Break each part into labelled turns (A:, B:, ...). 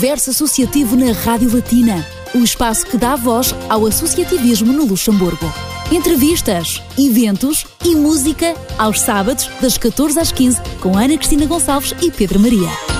A: Universo Associativo na Rádio Latina, o espaço que dá voz ao associativismo no Luxemburgo. Entrevistas, eventos e música aos sábados, das 14 às 15, com Ana Cristina Gonçalves e Pedro Maria.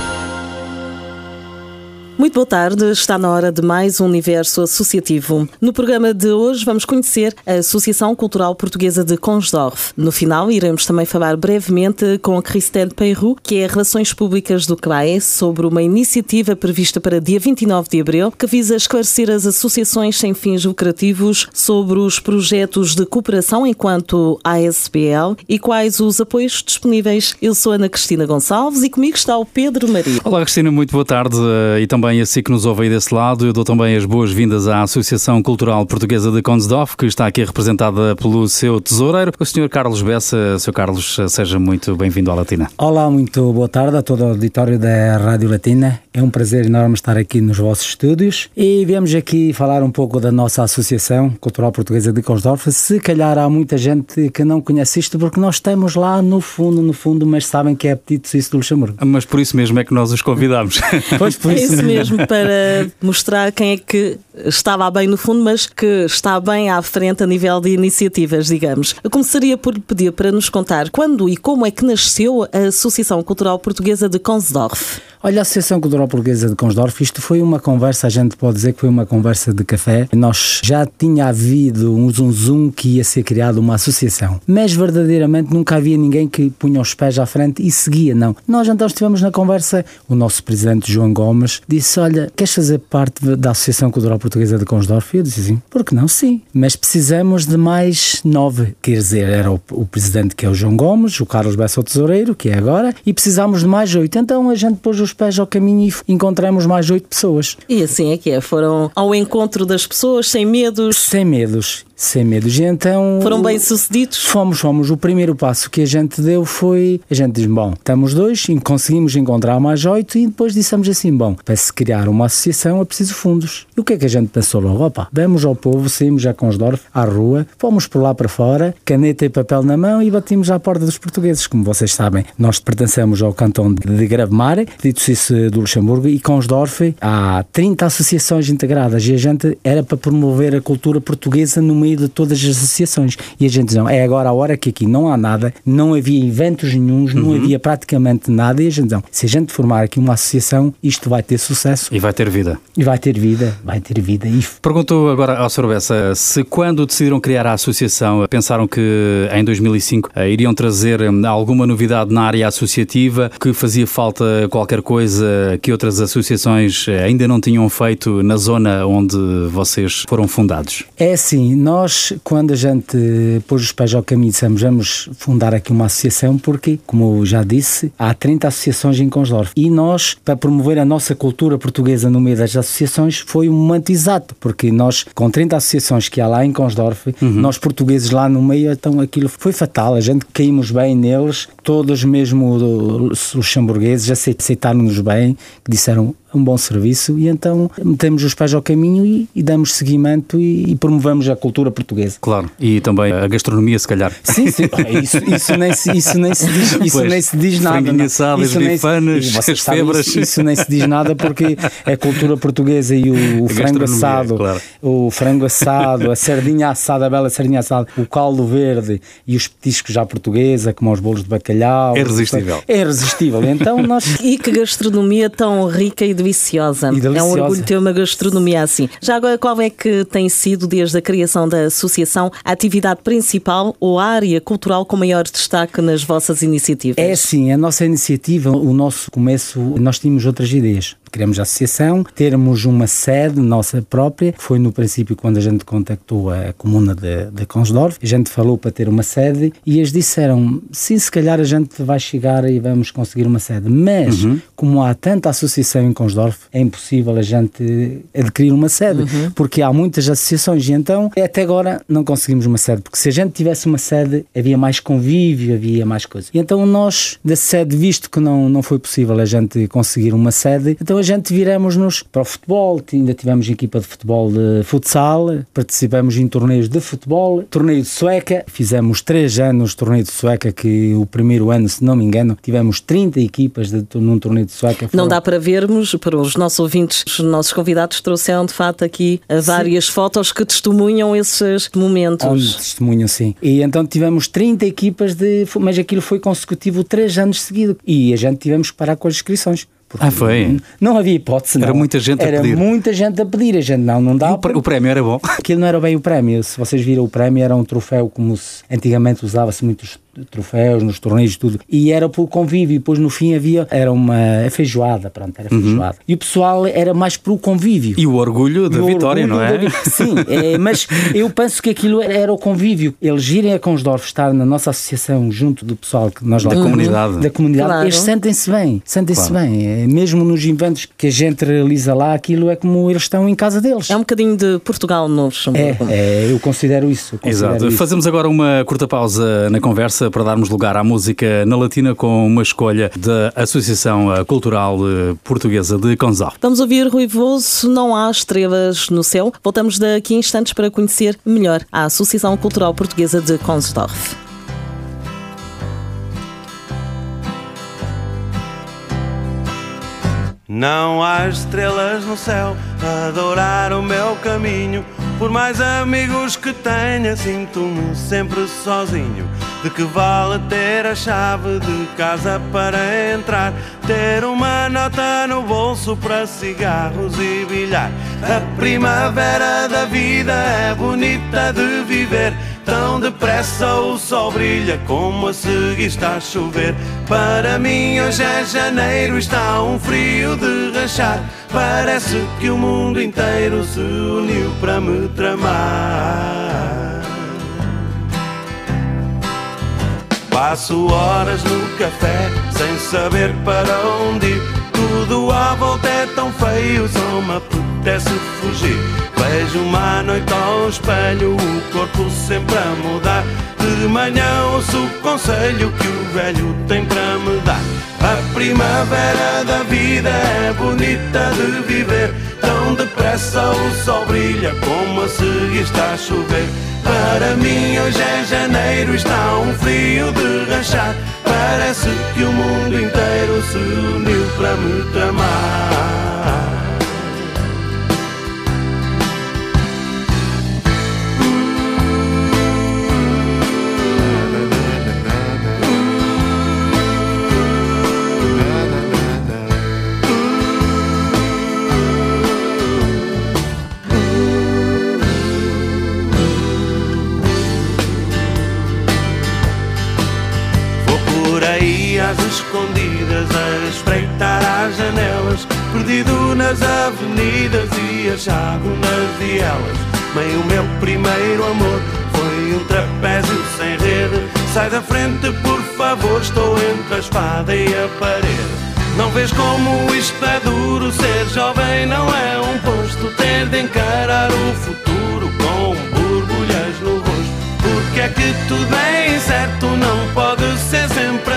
B: Muito boa tarde, está na hora de mais um Universo Associativo. No programa de hoje vamos conhecer a Associação Cultural Portuguesa de Consdorf. No final iremos também falar brevemente com a Christelle Peyrou, que é Relações Públicas do CRAE, sobre uma iniciativa prevista para dia 29 de abril, que visa esclarecer as associações sem fins lucrativos sobre os projetos de cooperação enquanto ASBL e quais os apoios disponíveis. Eu sou Ana Cristina Gonçalves e comigo está o Pedro Maria.
C: Olá Cristina, muito boa tarde e também também a si que nos ouve aí desse lado. Eu dou também as boas-vindas à Associação Cultural Portuguesa de Consdorf, que está aqui representada pelo seu tesoureiro, o Sr. Carlos Bessa. Sr. Carlos, seja muito bem-vindo à Latina.
D: Olá, muito boa tarde a todo o auditório da Rádio Latina. É um prazer enorme estar aqui nos vossos estúdios e viemos aqui falar um pouco da nossa Associação Cultural Portuguesa de Consdorf. Se calhar há muita gente que não conhece isto porque nós estamos lá no fundo, no fundo, mas sabem que é apetite suíço do Luxemburgo.
C: Mas por isso mesmo é que nós os convidamos.
B: Pois, por isso, é isso mesmo mesmo para mostrar quem é que estava bem no fundo, mas que está bem à frente a nível de iniciativas, digamos. Eu começaria por lhe pedir para nos contar quando e como é que nasceu a Associação Cultural Portuguesa de Consdorf.
D: Olha, a Associação Cultural Portuguesa de Consdorf, isto foi uma conversa, a gente pode dizer que foi uma conversa de café. Nós já tinha havido um zum zum que ia ser criada uma associação, mas verdadeiramente nunca havia ninguém que punha os pés à frente e seguia, não. Nós então estivemos na conversa, o nosso presidente João Gomes disse, olha, queres fazer parte da Associação Cultural Portuguesa de Consdorf? Eu disse assim, por que não? Sim, mas precisamos de mais nove. Quer dizer, era o, o presidente que é o João Gomes, o Carlos Bessa o Tesoureiro, que é agora, e precisamos de mais oito. Então a gente pôs os os pés ao caminho e encontramos mais oito pessoas.
B: E assim é que é, foram ao encontro das pessoas sem medos.
D: Sem medos sem medos. E então.
B: Foram bem sucedidos?
D: Fomos, fomos. O primeiro passo que a gente deu foi. A gente diz: bom, estamos dois, conseguimos encontrar mais oito e depois dissemos assim: bom, para se criar uma associação é preciso fundos. E o que é que a gente pensou logo? Opa, vamos ao povo, saímos já com os Dorf à rua, fomos por lá para fora, caneta e papel na mão e batimos à porta dos portugueses. Como vocês sabem, nós pertencemos ao cantão de Gravemar, dito isso do Luxemburgo, e com os Dorf há 30 associações integradas e a gente era para promover a cultura portuguesa no meio meio de todas as associações. E a gente diz, não, é agora a hora que aqui não há nada, não havia eventos nenhums, não uhum. havia praticamente nada, e a gente diz, não, se a gente formar aqui uma associação, isto vai ter sucesso.
C: E vai ter vida.
D: E vai ter vida, vai ter vida. E...
C: Pergunto agora ao Sr. Bessa, se quando decidiram criar a associação, pensaram que em 2005 eh, iriam trazer hum, alguma novidade na área associativa, que fazia falta qualquer coisa que outras associações eh, ainda não tinham feito na zona onde vocês foram fundados?
D: É assim, nós nós, quando a gente pôs os pés ao caminho, dissemos vamos fundar aqui uma associação, porque, como já disse, há 30 associações em Consdorf. E nós, para promover a nossa cultura portuguesa no meio das associações, foi um momento exato, porque nós, com 30 associações que há lá em Consdorf, uhum. nós portugueses lá no meio, então aquilo foi fatal. A gente caímos bem neles, todos mesmo os luxemburgueses aceitaram-nos bem, disseram um bom serviço e então metemos os pés ao caminho e, e damos seguimento e, e, promovemos a cultura portuguesa.
C: Claro, e também a gastronomia, se calhar.
D: Sim, sim, isso, isso, nem, se, isso, nem, se diz, isso pois, nem se diz nada.
C: Assado, as bifanas, as febras.
D: Isso, isso, nem se diz nada porque a cultura portuguesa e o, o frango assado, claro. o frango assado, a sardinha assada, a bela sardinha assada, o caldo verde e os petiscos já portuguesa, como os bolos de bacalhau.
C: É irresistível.
D: É irresistível. Então nós...
B: E que gastronomia tão rica e deliciosa. E deliciosa. É um orgulho ter uma gastronomia assim. Já agora, qual é que tem sido, desde a criação da associação, a atividade principal ou a área cultural com maior destaque nas vossas iniciativas?
D: É sim, a nossa iniciativa, o nosso começo, nós tínhamos outras ideias criamos a associação, termos uma sede nossa própria, foi no princípio quando a gente contactou a comuna de, de Consdorf, a gente falou para ter uma sede e eles disseram, sim, se calhar a gente vai chegar e vamos conseguir uma sede, mas uhum. como há tanta associação em Consdorf, é impossível a gente adquirir uma sede, uhum. porque há muitas associações e então até agora não conseguimos uma sede, porque se a gente tivesse uma sede havia mais convívio, havia mais coisas. E então nós, da sede, visto que não, não foi possível a gente conseguir uma sede, então a gente viramos-nos para o futebol, ainda tivemos equipa de futebol de futsal, participamos em torneios de futebol, torneio de sueca, fizemos três anos torneio de sueca, que o primeiro ano, se não me engano, tivemos 30 equipas de, num torneio de sueca.
B: Foram... Não dá para vermos, para os nossos ouvintes, os nossos convidados trouxeram de facto aqui eh, várias sim. fotos que testemunham esses momentos.
D: Onde testemunham, sim. E então tivemos 30 equipas de. Mas aquilo foi consecutivo três anos seguidos. E a gente tivemos que parar com as inscrições.
C: Ah, foi?
D: Não havia hipótese, não.
C: Era muita gente
D: era
C: a pedir.
D: Era muita gente a pedir, a gente não, não dá.
C: O, o, prémio era bom?
D: Aquilo não era bem o prémio. Se vocês viram o prémio, era um troféu como se antigamente usava-se muitos troféus nos torneios tudo e era por convívio e depois no fim havia era uma feijoada pronto era uhum. feijoada uhum. e o pessoal era mais para o convívio
C: e o orgulho da vitória não é
D: da... sim é, mas eu penso que aquilo era o convívio eles irem a Consdorf estar na nossa associação junto do pessoal que nós
C: da lá, comunidade
D: da comunidade claro. eles sentem-se bem sentem-se claro. bem é, mesmo nos eventos que a gente realiza lá aquilo é como eles estão em casa deles
B: é um bocadinho de Portugal no
D: Luxemburgo é, é eu considero isso eu considero
C: exato
D: isso.
C: fazemos agora uma curta pausa na conversa para darmos lugar à música na Latina com uma escolha da Associação Cultural Portuguesa de Consal.
B: Vamos ouvir Rui Voso, Não Há Estrelas no Céu. Voltamos daqui a instantes para conhecer melhor a Associação Cultural Portuguesa de Consdorf.
E: Não há estrelas no céu a adorar o meu caminho. Por mais amigos que tenha, sinto-me sempre sozinho. De que vale ter a chave de casa para entrar? Ter uma nota no bolso para cigarros e bilhar. A primavera da vida é bonita de viver. Tão depressa o sol brilha como a seguir está a chover. Para mim hoje é janeiro, está um frio de rachar. Parece que o mundo inteiro se uniu para me tramar. Passo horas no café sem saber para onde ir. Tudo à volta é tão feio, só me apetece fugir. Vejo uma noite ao espelho, o corpo sempre a mudar. De manhã ouço o conselho que o velho tem para me dar. A primavera da vida é bonita de viver. Tão depressa o sol brilha como a seguir está a chover. Para mim hoje é janeiro, está um frio de rachar. Parece que o mundo inteiro se uniu para me tramar. Escondidas a espreitar as janelas, perdido nas avenidas e achado nas vielas. Meio meu primeiro amor foi um trapézio sem rede. Sai da frente, por favor, estou entre a espada e a parede. Não vês como isto é duro, ser jovem não é um posto, ter de encarar o futuro com borbulhas no rosto. Porque é que tudo é incerto, não pode ser sempre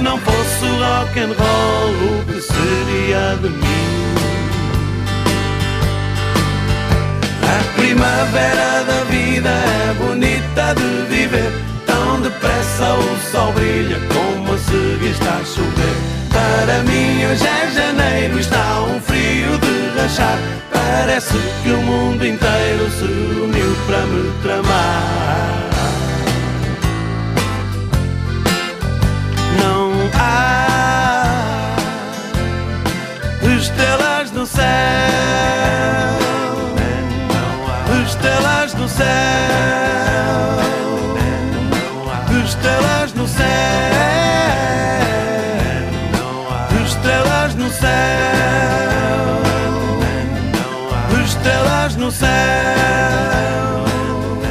E: assim não fosse rock and roll, o que seria de mim? A primavera da vida é bonita de viver. Tão depressa o sol brilha como seguir está a chover. Para mim hoje é janeiro, está um frio de rachar. Parece que o mundo inteiro se uniu para me tramar. Estrelas no céu, estrelas no céu,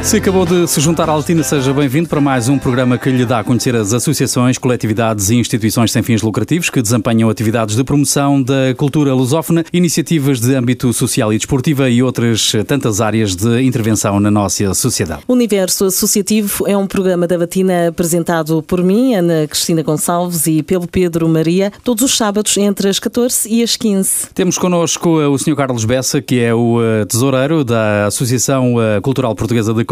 C: Se acabou de se juntar à Latina, seja bem-vindo para mais um programa que lhe dá a conhecer as associações, coletividades e instituições sem fins lucrativos que desempenham atividades de promoção da cultura lusófona, iniciativas de âmbito social e desportiva e outras tantas áreas de intervenção na nossa sociedade.
B: O Universo Associativo é um programa da Batina apresentado por mim, Ana Cristina Gonçalves e pelo Pedro Maria, todos os sábados entre as 14 e as 15.
C: Temos connosco o Sr. Carlos Bessa, que é o eh, tesoureiro da Associação eh, Cultural Portuguesa de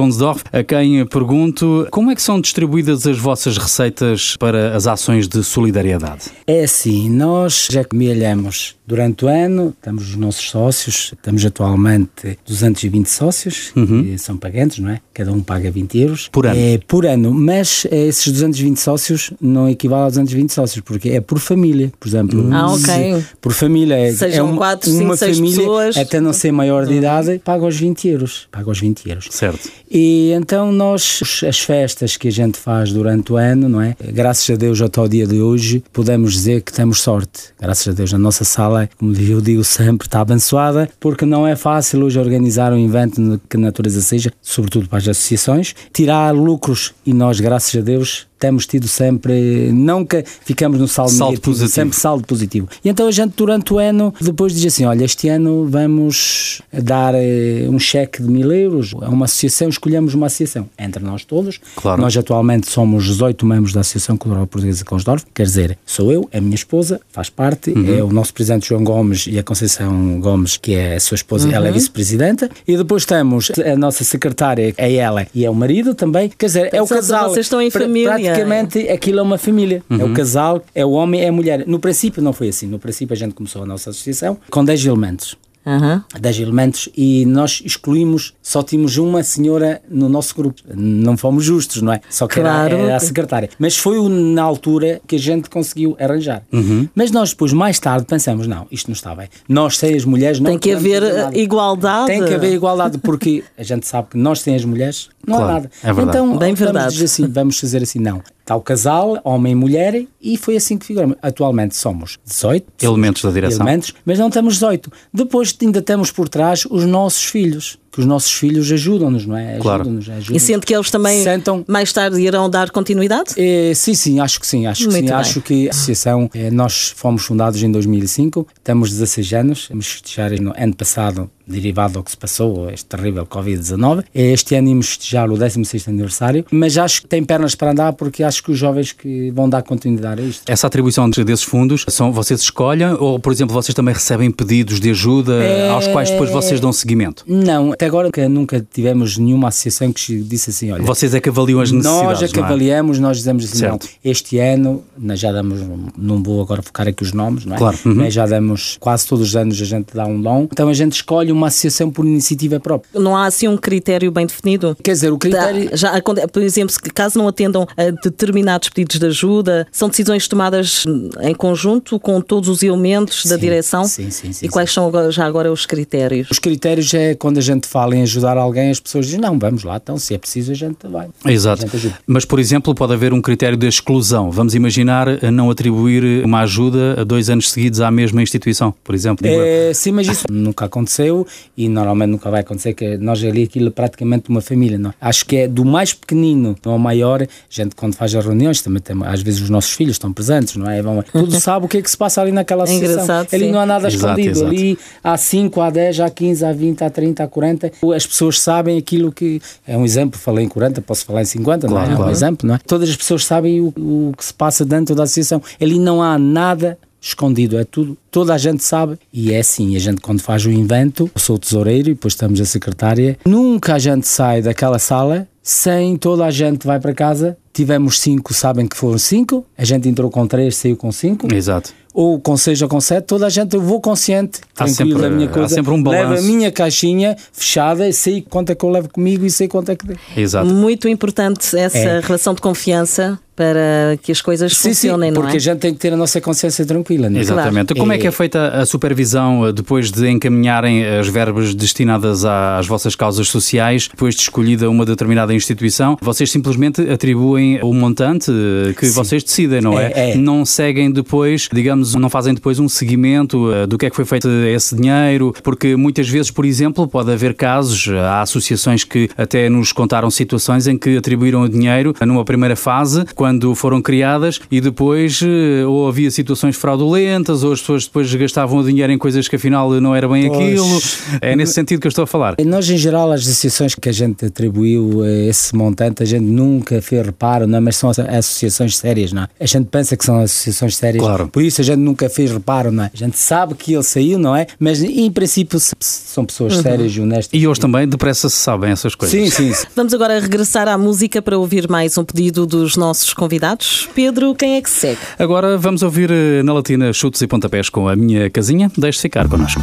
C: A quem pergunto como é que são distribuídas as vossas receitas para as ações de solidariedade?
D: É assim, nós já amelhamos durante o ano, temos os nossos sócios, temos atualmente 220 sócios, uhum. que são pagantes, não é? Cada um paga 20 euros.
C: Por ano?
D: É, por ano, mas esses 220 sócios não equivalem a 220 sócios, porque é por família, por exemplo.
B: Ah, ok.
D: Por família. É,
B: Sejam
D: é uma,
B: 4, 5,
D: uma
B: 6
D: família,
B: pessoas.
D: até não ser maior de idade, paga os 20 euros. Paga os 20 euros.
C: Certo.
D: E então nós, as festas que a gente faz durante o ano, não é? Graças a Deus até o dia de hoje, podemos dizer que temos sorte. Graças a Deus a nossa sala, como eu digo sempre, está abençoada, porque não é fácil hoje organizar um evento que natureza seja, sobretudo para as associações, tirar lucros e nós, graças a Deus, temos tido sempre, nunca ficamos no saldo,
C: Saldo
D: negativo,
C: positivo.
D: sempre saldo positivo. E então a gente durante o ano depois diz assim, olha, este ano vamos dar eh, um cheque de mil euros a uma associação, escolhemos uma associação entre nós todos.
C: Claro.
D: Nós atualmente somos 18 membros da Associação Cultural Portuguesa de Consdorf, quer dizer, sou eu, a minha esposa, faz parte, é o nosso presidente João Gomes e a Conceição Gomes, que é a sua esposa, ela é vice-presidenta, e depois temos a nossa secretária, é ela e é o marido também, quer dizer, é o casal.
B: vocês estão em
D: Pra-
B: família.
D: Praticamente aquilo é uma família. É o casal, é o homem, é a mulher. No princípio não foi assim. No princípio a gente começou a nossa associação com 10 elementos.
B: Aham.
D: 10 elementos e nós excluímos, só tínhamos uma senhora no nosso grupo. Não fomos justos, não é? Só que
B: Claro.
D: era, era a secretária. Mas foi na altura que a gente conseguiu arranjar.
B: Uhum.
D: Mas nós depois, mais tarde, pensamos: não, isto não está bem. Nós, sem as mulheres, não
B: Tem que haver igualdade.
D: Tem que haver igualdade, porque a gente sabe que nós sem as mulheres não
C: Claro,
D: há nada.
C: é verdade.
D: Então,
B: Bem
D: vamos
B: verdade.
D: dizer assim, vamos fazer assim, não. Está o casal, homem e mulher, e foi assim que figuramos. Atualmente somos 18
C: Elementos da direção.
D: elementos, mas não temos 18. Depois ainda temos por trás os nossos filhos, que os nossos filhos ajudam-nos, não é?
C: Claro.
D: Ajudam-nos, ajudam
B: E sente que eles também
D: Sentam-
B: mais tarde irão dar continuidade?
D: Eh, sim, sim, acho que sim, acho que
B: Muito
D: sim.
B: bem.
D: Acho que a associação, eh, nós fomos fundados em 2005, temos 16 anos, vamos festejar no ano passado, derivado do que se passou, este terrível Covid-19. Eh, Este ano íamos festejar o 16º aniversário, mas acho que tem pernas para andar porque acho que os jovens que vão dar continuidade a isto.
C: Essa atribuição de- desses fundos, são vocês escolhem ou, por exemplo, vocês também recebem pedidos de ajuda
D: É-
C: aos quais depois vocês dão seguimento?
D: Não, até agora nunca, nunca tivemos nenhuma associação que disse assim, olha,
C: Vocês é que avaliam as necessidades,
D: Nós é que
C: é?
D: avaliamos, nós dizemos assim,
C: Certo.
D: não, este ano, nós já damos, não vou agora focar aqui os nomes, não é?
C: Claro, uhum.
D: Mas já damos, quase todos os anos a gente dá um dom, então a gente escolhe uma associação por iniciativa própria.
B: Não há assim um critério bem definido?
D: Quer dizer, o critério...
B: Já, por exemplo, se caso não atendam a determinados pedidos de ajuda, são decisões tomadas em conjunto com todos os elementos da
D: Sim,
B: direção?
D: sim, sim, sim,
B: E quais são agora- já agora os critérios?
D: Os critérios é quando a gente fala em ajudar alguém, as pessoas dizem, não, vamos lá, então se é preciso a gente vai.
C: Exato.
D: Gente.
C: Mas, por exemplo, pode haver um critério de exclusão. Vamos imaginar a não atribuir uma ajuda a dois anos seguidos à mesma instituição, por exemplo.
D: É, sim, mas isso nunca aconteceu e normalmente nunca vai acontecer, que nós ali aquilo é praticamente uma família. Não? Acho que é do mais pequenino ao maior, a gente quando faz as reuniões, também tem, às vezes os nossos filhos estão presentes, não é? Vão, tudo sabe o que é que se passa ali naquela
B: É
D: associação.
B: engraçado,
D: ali
B: sim.
D: não há nada
C: Exato,
D: escondido,
C: exato.
D: ali há 5, há 10, há 15, há 20, há 30, há 40, as pessoas sabem aquilo que, é um exemplo, falei em 40, posso falar em 50, não
C: Claro,
D: é? É um
C: claro.
D: exemplo, não é? Todas as pessoas sabem o, o que se passa dentro da associação. Ali não há nada escondido, é tudo, toda a gente sabe e é assim, a gente quando faz o invento, eu sou o tesoureiro e depois estamos a secretária, nunca a gente sai daquela sala sem toda a gente vai para casa, tivemos cinco, sabem que foram cinco, a gente entrou com três, saiu com cinco,
C: Exato.
D: Ou com seis ou com sete, toda a gente, eu vou consciente,
C: Há
D: tranquilo
C: sempre-
D: da minha
C: há
D: coisa,
C: sempre um
D: levo a
C: balanço.
D: minha caixinha fechada, sei quanto é que eu levo comigo e sei quanto é que...
C: Exato.
B: Muito importante essa
D: É.
B: relação de confiança para que as coisas
D: Sim, sim,
B: funcionem, não
D: porque
B: é?
D: a gente tem que ter a nossa consciência tranquila, não é?
C: Exatamente. Como é que é feita a supervisão eh, depois de encaminharem as verbas destinadas às vossas causas sociais, depois de escolhida uma determinada instituição? Vocês simplesmente atribuem o montante eh, que
D: Sim.
C: vocês decidem, não é?
D: É, é.
C: Não seguem depois, digamos, anos, não fazem depois um seguimento uh, do que é que foi feito esse dinheiro? Porque muitas vezes, por exemplo, pode haver casos, há associações que até nos contaram situações em que atribuíram o dinheiro numa primeira fase, quando foram criadas, e depois uh, ou havia situações fraudulentas, ou as pessoas depois gastavam o dinheiro em coisas que afinal não era bem pois. aquilo. É nesse sentido que eu estou a falar.
D: Nós, em geral, as associações que a gente atribuiu esse montante, a gente nunca fez reparo, não, é? mas são associações sérias, não é? A gente pensa que são associações sérias,
C: claro.
D: por isso a gente nunca fez reparo, não é? A gente sabe que ele saiu, não é? Mas em princípio são pessoas uhum. sérias e honestas.
C: E hoje também depressa se sabem essas coisas.
D: Sim, sim, sim.
B: Vamos agora regressar à música para ouvir mais um pedido dos nossos convidados. Pedro, quem é que segue?
C: Agora vamos ouvir eh, na Latina chutes e pontapés com a minha casinha. Deixe ficar connosco.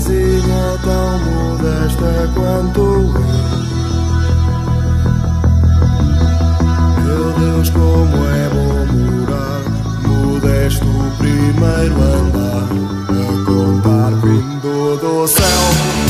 F: casinha tão quanto eu. Meu Deus, como é bom morar modesto primeiro andar a contar vindo do céu.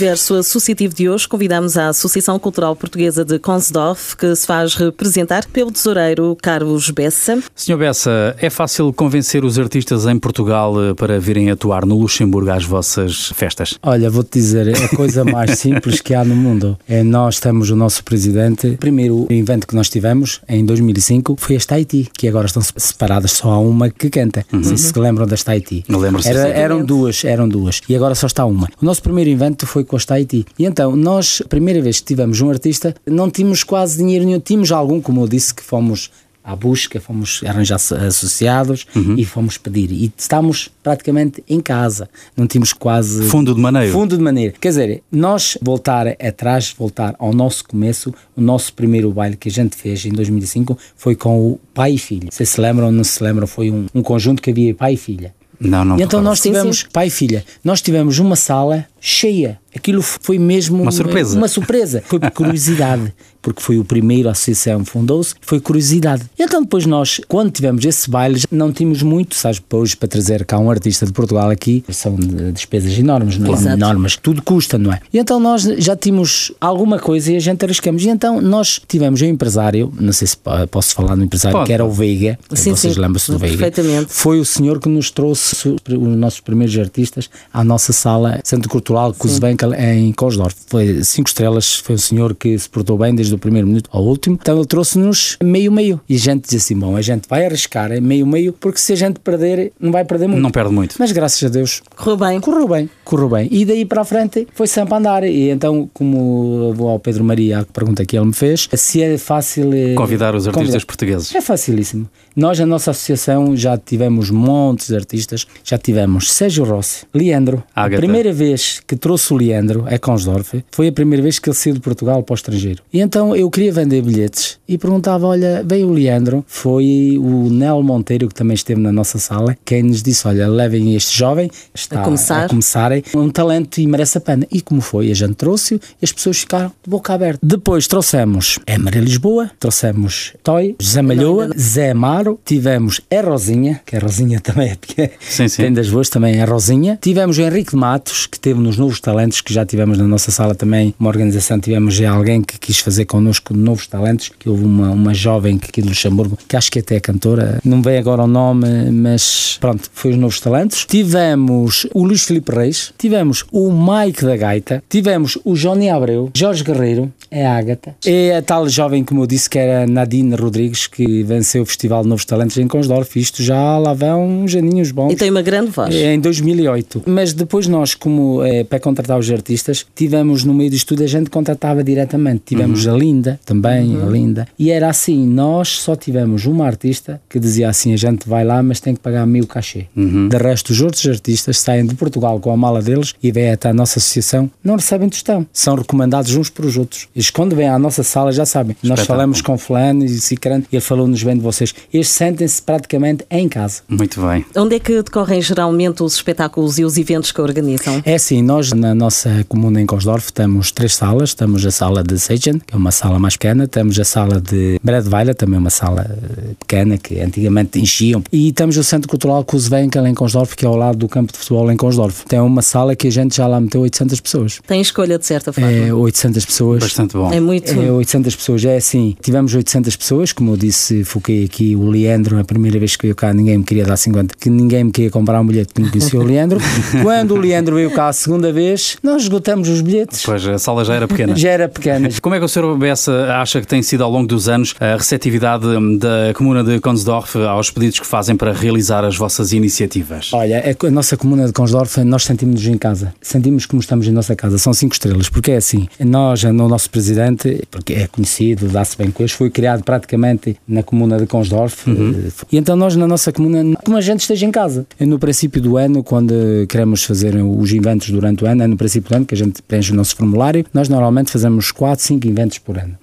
B: Universo associativo de hoje, convidamos a Associação Cultural Portuguesa de Consdorf, que se faz representar pelo tesoureiro Carlos Bessa.
C: Senhor Bessa, é fácil convencer os artistas em Portugal eh, para virem atuar no Luxemburgo às vossas festas?
D: Olha, vou-te dizer, é a coisa mais simples que há no mundo. É nós temos o nosso presidente. O primeiro evento que nós tivemos, em 2005, foi as Tahiti, que agora estão separadas, só há uma que canta. Uhum. Se se lembram das Tahiti.
C: Lembro-se.
D: Era, eram duas, eram duas. E agora só está uma. O nosso primeiro evento foi foi com a Tahiti. E então, nós, a primeira vez que tivemos um artista, não tínhamos quase dinheiro nenhum. Tínhamos algum, como eu disse, que fomos à busca, fomos arranjar associados uhum. e fomos pedir. E estamos praticamente em casa, não tínhamos quase.
C: Fundo de maneira.
D: Fundo de maneira. Quer dizer, nós voltar atrás, voltar ao nosso começo, o nosso primeiro baile que a gente fez em 2005 foi com o pai e filho. Se se lembram ou não se lembram, foi um, um conjunto que havia pai e filha.
C: Não, não.
D: E então nós tivemos, sim, sim. pai e filha, nós tivemos uma sala cheia. Aquilo foi mesmo
C: uma surpresa.
D: Uma surpresa. Foi por curiosidade, porque foi o primeiro, a associação fundou-se, foi curiosidade. E então depois nós, quando tivemos esse baile, não tínhamos muito, sabes, hoje para trazer cá um artista de Portugal aqui, são despesas enormes, não é? Enormes, tudo custa, não é? E então nós já tínhamos alguma coisa e a gente arriscamos. E então nós tivemos um empresário, não sei se posso falar no empresário, Pode. que era o Veiga, sim, vocês lembram-se do Veiga?
B: Perfeitamente.
D: Foi o senhor que nos trouxe os nossos primeiros artistas à nossa sala Centro Cultural Kuzenbenkel em Kosdorf. Foi cinco estrelas, foi um senhor que se portou bem desde o primeiro minuto ao último. Então ele trouxe-nos meio-meio. E a gente disse assim: bom, a gente vai arriscar meio-meio, porque se a gente perder, não vai perder muito.
C: Não perde muito.
D: Mas graças a Deus.
B: Correu bem.
D: Correu bem. Correu bem. E daí para a frente foi sempre a andar. E então, como vou ao Pedro Maria, a pergunta que ele me fez, se é fácil. eh,
C: Convidar os artistas
D: convidar.
C: portugueses.
D: É facilíssimo. Nós, na nossa associação, já tivemos montes de artistas. Já tivemos Sérgio Rossi, Leandro.
C: Ágata.
D: A primeira vez que trouxe o Leandro a Consdorf foi a primeira vez que ele saiu de Portugal para o estrangeiro. E então eu queria vender bilhetes e perguntava: olha, veio o Leandro, foi o Nel Monteiro, que também esteve na nossa sala, quem nos disse: olha, levem este jovem, está
B: A começar.
D: a começarem, um talento e merece a pena. E como foi? A gente trouxe-o e as pessoas ficaram de boca aberta. Depois trouxemos a Maria Lisboa, trouxemos Toy, José Malhoa, Zé Amaro, tivemos a Rosinha, que a Rosinha também é pequena,
C: Sim, sim.
D: tem das boas também a Rosinha. Tivemos o Henrique de Matos, que teve nos Novos Talentos, que já tivemos na nossa sala também, uma organização, tivemos já alguém que quis fazer connosco Novos Talentos, que houve uma, uma jovem aqui de Luxemburgo, que acho que até é cantora, não vem agora o nome, mas pronto, foi os Novos Talentos. Tivemos o Luís Filipe Reis, tivemos o Mike da Gaita, tivemos o Johnny Abreu, Jorge Guerreiro, é a Ágata, é a tal jovem, como eu disse, que era Nadine Rodrigues, que venceu o Festival de Novos Talentos em Consdorf. Isto já lá vão uns aninhos bons.
B: E tem uma grande voz.
D: É, Em 2008. Mas depois nós, como eh, para contratar os artistas, tivemos no meio do estudo, a gente contratava diretamente. Tivemos a Linda, também a Linda. E era assim, nós só tivemos uma artista que dizia assim, a gente vai lá, mas tem que pagar mil cachê. De resto, os outros artistas saem de Portugal com a mala deles e vêm até a nossa associação, não recebem tostão. São recomendados uns pelos outros. Eles quando vêm à nossa sala já sabem. Nós falamos com fulano e cicrano, e ele falou-nos bem de vocês. Eles sentem-se praticamente em casa.
C: Muito bem.
B: Onde é que decorrem geralmente os espetáculos e os eventos que organizam?
D: É assim, nós na nossa comuna em Cosdorf temos três salas. Temos a sala de Seijen, que é uma sala mais pequena. Temos a sala de Bredweiler, também uma sala eh, pequena, que antigamente enchiam. E temos o Centro Cultural Kuzwenkel em Cosdorf, que é ao lado do campo de futebol em Cosdorf. Tem uma sala que a gente já lá meteu 800 pessoas.
B: Tem escolha, de certa forma.
D: É 800 pessoas.
C: Bastante bom.
B: É muito.
D: É 800 pessoas, é assim. Tivemos 800 pessoas, como eu disse, foquei aqui o Leandro, a primeira vez que veio cá, ninguém me queria dar 50, que ninguém me queria comprar um bilhete que não conhecia o Leandro. Quando o Leandro veio cá a segunda vez, nós esgotamos os bilhetes.
C: Pois a sala já era pequena.
D: Já era pequena.
C: Como é que o Sr. Bessa acha que tem sido ao longo dos anos a receptividade hum, da comuna de Consdorf aos pedidos que fazem para realizar as vossas iniciativas?
D: Olha, a nossa comuna de Consdorf, nós sentimos-nos em casa. Sentimos como estamos em nossa casa. São cinco estrelas. Porque é assim, nós, no nosso presidente, porque é conhecido, dá-se bem com eles, foi criado praticamente na comuna de Consdorf. eh, E então nós, na nossa comuna, como a gente esteja em casa. No princípio do ano, quando queremos fazer os eventos durante o ano, é no princípio do ano que a gente preenche o nosso formulário, nós normalmente fazemos 4, 5 eventos por ano.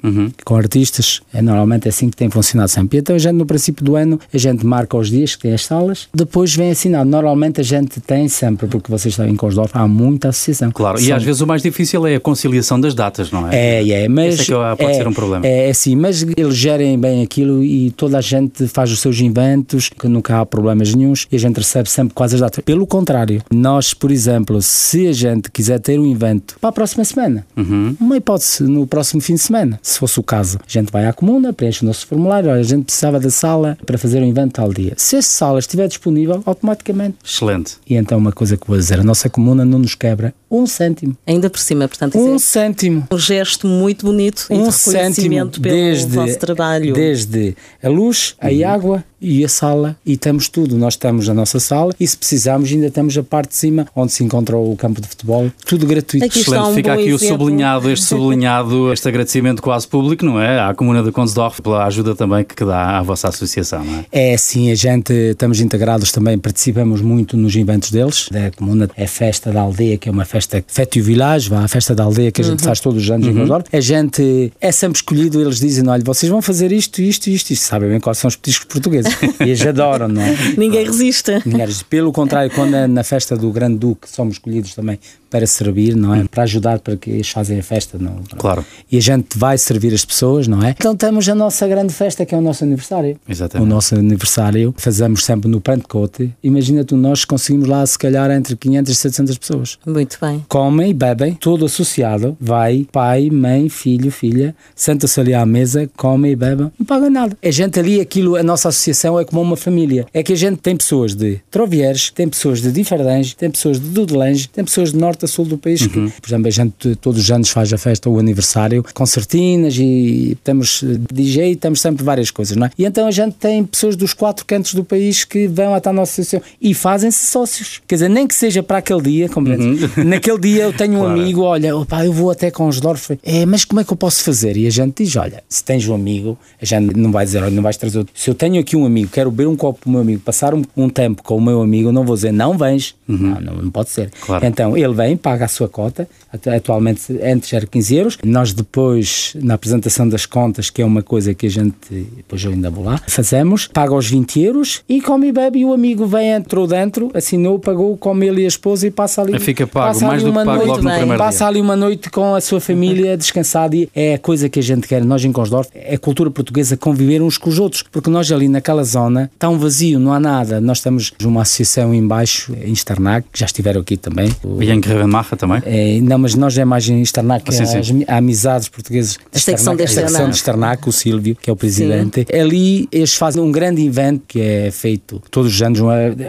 D: Com artistas, é normalmente assim que tem funcionado sempre. E então a gente, no princípio do ano, a gente marca os dias que tem as salas, depois vem assinado. Normalmente a gente tem sempre, porque vocês sabem Consdorf há muita associação.
C: Claro, e
D: São-
C: às vezes o mais difícil é a conciliação das datas, não é?
D: é, é, mas
C: Esse é que pode
D: é,
C: ser um problema.
D: É, é assim, mas eles gerem bem aquilo e toda a gente faz os seus inventos, que nunca há problemas nenhums e a gente recebe sempre quase as datas. Pelo contrário, nós, por exemplo, se a gente quiser ter um evento para a próxima semana,
C: Uhum.
D: uma hipótese no próximo fim de semana, se fosse o caso, a gente vai à comuna, preenche o nosso formulário, olha, a gente precisava da sala para fazer um evento tal dia. Se essa sala estiver disponível, automaticamente.
C: Excelente.
D: E então uma coisa que vou dizer, a nossa comuna não nos quebra um cêntimo.
B: Ainda por cima, portanto,
D: Um
B: é
D: cêntimo
B: um gesto muito bonito e de
D: um cêntimo
B: reconhecimento pelo
D: desde,
B: vosso trabalho.
D: desde a luz, a
C: Uhum.
D: água e a sala e temos tudo. Nós estamos na nossa sala e se precisarmos ainda temos a parte de cima onde se encontra o campo de futebol, tudo gratuito.
B: Aqui está
C: Excelente.
B: um
C: Fica
B: bom
C: aqui o
B: exemplo.
C: sublinhado, este sublinhado, este agradecimento quase público, não é? À comuna de Consdorf pela ajuda também que dá à vossa associação, não é?
D: É assim, a gente estamos integrados também, participamos muito nos eventos deles. Da comuna é festa da aldeia, que é uma festa Fête du Village, vá, a festa da aldeia que a
B: Uhum.
D: gente faz todos os anos em Condor. A gente é sempre escolhido, eles dizem: olha, vocês vão fazer isto, isto, isto, isto. Sabem bem quais são os petiscos portugueses. e eles adoram, não é?
B: Ninguém resiste.
D: Ninguém- Pelo contrário, quando é na festa do Grande Duque somos escolhidos também para servir, não é? Para ajudar para que eles fazem a festa, não?
C: Claro.
D: E a gente vai servir as pessoas, não é? Então temos a nossa grande festa que é o nosso aniversário.
C: Exatamente.
D: O nosso aniversário fazemos sempre no Pantecote. Imagina tu, nós conseguimos lá se calhar entre 500 e 700 pessoas.
B: Muito bem.
D: Comem e bebem, tudo associado. Vai, pai, mãe, filho, filha, senta-se ali à mesa, comem e bebem, não pagam nada. A gente ali, aquilo, a nossa associação é como uma família. É que a gente tem pessoas de Trovieres, tem pessoas de Diferdange, tem pessoas de Dudelange, tem pessoas de norte a sul do país. Que, por exemplo, a gente todos os anos faz a festa, o aniversário, concertinas e temos DJ, temos sempre várias coisas, não é? E então a gente tem pessoas dos quatro cantos do país que vão até a nossa associação e fazem-se sócios. Quer dizer, nem que seja para aquele dia, compreendes? Naquele dia eu tenho um
C: Claro.
D: amigo, olha, opá, eu vou até com os Dorf, é, mas como é que eu posso fazer? E a gente diz, olha, se tens um amigo, a gente não vai dizer, olha, não vais trazer outro. Se eu tenho aqui um amigo, quero beber um copo com o meu amigo, passar um, um tempo com o meu amigo, não vou dizer, não vens. Não, não, não pode ser.
C: Claro.
D: Então ele vem, paga a sua cota, atu- atualmente antes era 15 euros. Nós depois, na apresentação das contas, que é uma coisa que a gente, depois eu ainda vou lá, fazemos, paga os 20 euros e come e bebe e o amigo vem, entrou dentro, assinou, pagou, come ele e a esposa e passa ali.
C: Fica pago,
D: passa
C: mais
D: ali
C: do que
D: uma
C: pago
D: noite,
C: logo no primeiro
D: Passa
C: dia.
D: ali uma noite com a sua família descansada e é a coisa que a gente quer. Nós em Consdorf, é a cultura portuguesa conviver uns com os outros, porque nós ali naquela zona está um vazio, não há nada. Nós temos uma associação em baixo, em Starnac, que já estiveram aqui também. O-
C: E Grevenmacher também?
D: é, não, mas nós é mais em Starnac,
C: Sim,
D: é
C: sim.
D: as mi- amizades portuguesas. de
B: A secção de
D: a secção de Starnac, o Sílvio, que é o presidente. Ali eles fazem um grande evento que é feito todos os anos,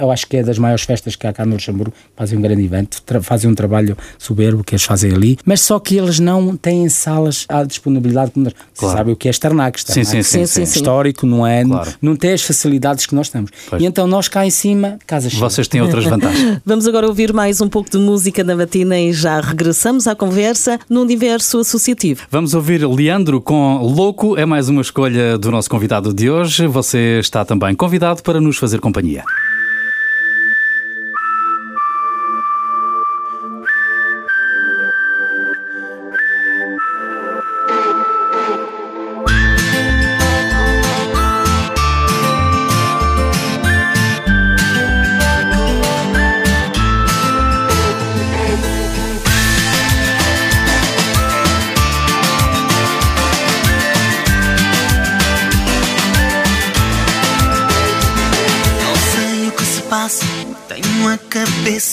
D: eu acho que é das maiores festas que há cá no Luxemburgo, fazem um grande evento, fazem um trabalho soberbo que eles fazem ali, mas só que eles não têm salas à disponibilidade como nós. Você
C: Claro.
D: sabe o que é Starnac,
C: Sim, sim, sim.
B: Sim, sim, sim.
D: histórico, não é?
C: Claro.
D: Não tem as facilidades que nós temos.
C: Pois.
D: E então nós cá em cima, casa cheia.
C: Vocês têm outras vantagens.
B: Vamos agora ouvir mais um pouco de música na matina e já regressamos à conversa no universo associativo.
C: Vamos ouvir Leandro com Louco, é mais uma escolha do nosso convidado de hoje. Você está também convidado para nos fazer companhia.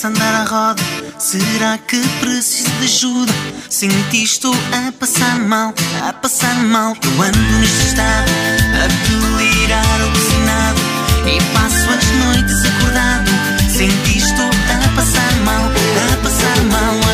G: Andar à roda. Será que preciso de ajuda? Senti estou a passar mal, a passar mal. Eu ando neste estado, a delirar alucinado. E passo as noites acordado. Senti estou a passar mal, a passar mal.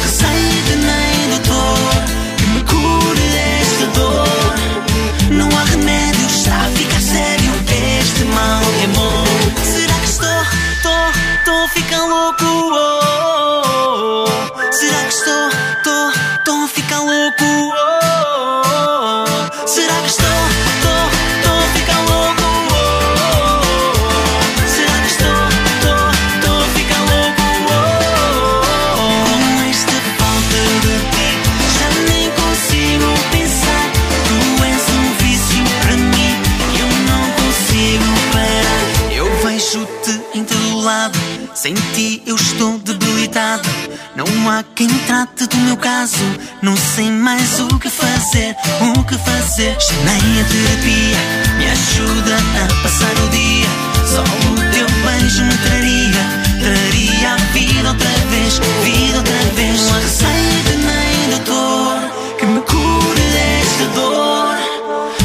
G: Quem trate do meu caso, não sei mais o que fazer, o que fazer. Nem a terapia me ajuda a passar o dia. Só o teu beijo me traria, traria a vida outra vez, vida outra vez. Não receita nem doutor que me cure desta dor.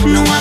G: Não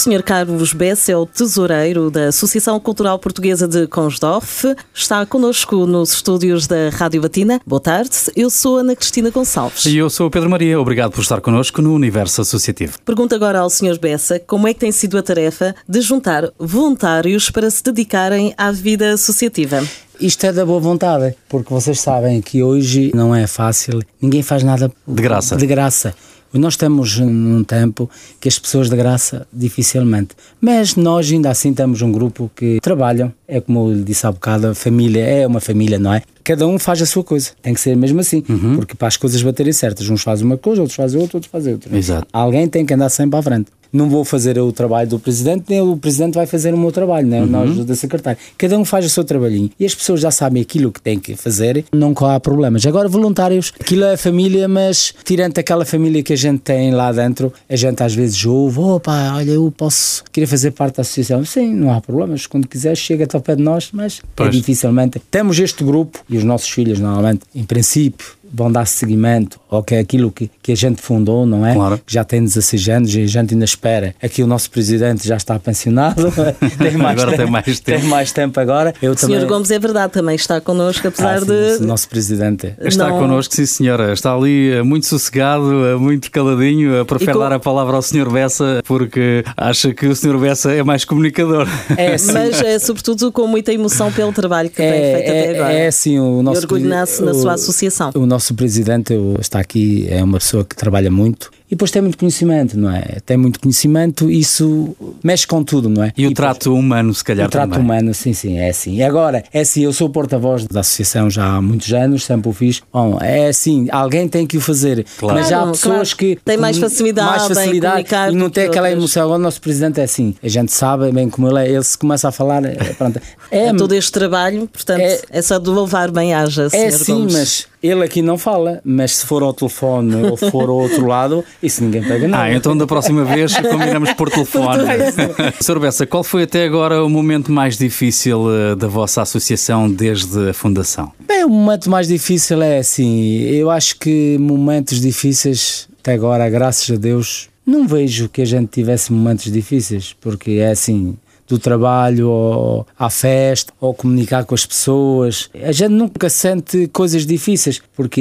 B: Sr. Carlos Bessa é o tesoureiro da Associação Cultural Portuguesa de Consdorf. Está connosco nos estúdios da Rádio Batina. Boa tarde, eu sou Ana Cristina Gonçalves.
C: E eu sou o Pedro Maria. Obrigado por estar connosco no Universo Associativo.
B: Pergunto agora ao Sr. Bessa como é que tem sido a tarefa de juntar voluntários para se dedicarem à vida associativa.
D: Isto é da boa vontade, porque vocês sabem que hoje não é fácil, ninguém faz nada
C: De graça.
D: De graça. Nós estamos num tempo que as pessoas de graça dificilmente. Mas nós ainda assim temos um grupo que trabalham. É como eu lhe disse há bocado, a família é uma família, não é? Cada um faz a sua coisa. Tem que ser mesmo assim. Porque para as coisas baterem certas, uns fazem uma coisa, outros fazem outra, outros fazem outra.
C: Exato.
D: Alguém tem que andar sempre à frente. Não vou fazer o trabalho do presidente, nem o presidente vai fazer o meu trabalho, né? nós da secretária. Cada um faz o seu trabalhinho e as pessoas já sabem aquilo que têm que fazer, não há problemas. Agora, voluntários, aquilo é a família, mas tirando aquela família que a gente tem lá dentro, a gente às vezes ouve: opa, olha, eu posso querer fazer parte da associação. Sim, não há problemas. Quando quiseres, chega-te ao pé de nós, mas é dificilmente. Temos este grupo e os nossos filhos, normalmente, em princípio, vão dar seguimento ao que é aquilo que, que a gente fundou, não é?
C: Claro.
D: Que já tem 16 anos e a gente ainda espera. Aqui o nosso presidente já está pensionado, tem mais
C: Agora
D: tempo,
C: tem mais tempo.
D: tem mais tempo agora. Eu
B: O
D: também.
B: Sr. Gomes é verdade, também está connosco, apesar
D: Ah, sim,
B: de.
D: nosso, nosso presidente.
C: Está
B: Não-
C: connosco, sim senhora. Está ali eh, muito sossegado, eh, muito caladinho, a prefere
B: E com-
C: dar a palavra ao Sr. Bessa porque acha que o Sr. Bessa é mais comunicador.
D: É assim.
B: Mas é sobretudo com muita emoção pelo trabalho que tem feito até
D: é,
B: agora.
D: é assim, o nosso
B: orgulho
D: presi-
B: nasce na
D: o-
B: sua associação.
D: O nosso presidente o- está aqui, é uma pessoa que trabalha muito e depois tem muito conhecimento, não é? Tem muito conhecimento, isso mexe com tudo, não é?
C: E o
D: depois-
C: trato humano, se calhar
D: O trato
C: também.
D: humano, sim, sim, é assim. E agora, é assim, eu sou porta-voz da associação já há muitos anos, sempre o fiz. Bom, é assim, alguém tem que o fazer.
C: Claro.
D: Mas já há pessoas
B: claro.
D: que.
B: Tem mais facilidade
D: mais facilidade
B: comunicar
D: e não tem
B: que
D: aquela
B: outras.
D: emoção. Agora o nosso presidente é assim. A gente sabe, bem como ele é, ele se começa a falar, é, pronto. É,
B: todo este trabalho, portanto, é,
D: É-
B: só de louvar bem haja,
D: é sim,
B: Gomes.
D: mas ele aqui não fala. Mas se for ao telefone ou for ao outro lado, isso ninguém pega nada.
C: Ah, então da próxima vez combinamos por telefone. Sr. Bessa, qual foi até agora o momento mais difícil eh, da vossa associação desde a fundação?
D: Bem, o momento mais difícil é assim, eu acho que momentos difíceis, até agora, graças a Deus, não vejo que a gente tivesse momentos difíceis, porque é assim, do trabalho ao, à festa, ou comunicar com as pessoas, a gente nunca sente coisas difíceis, porque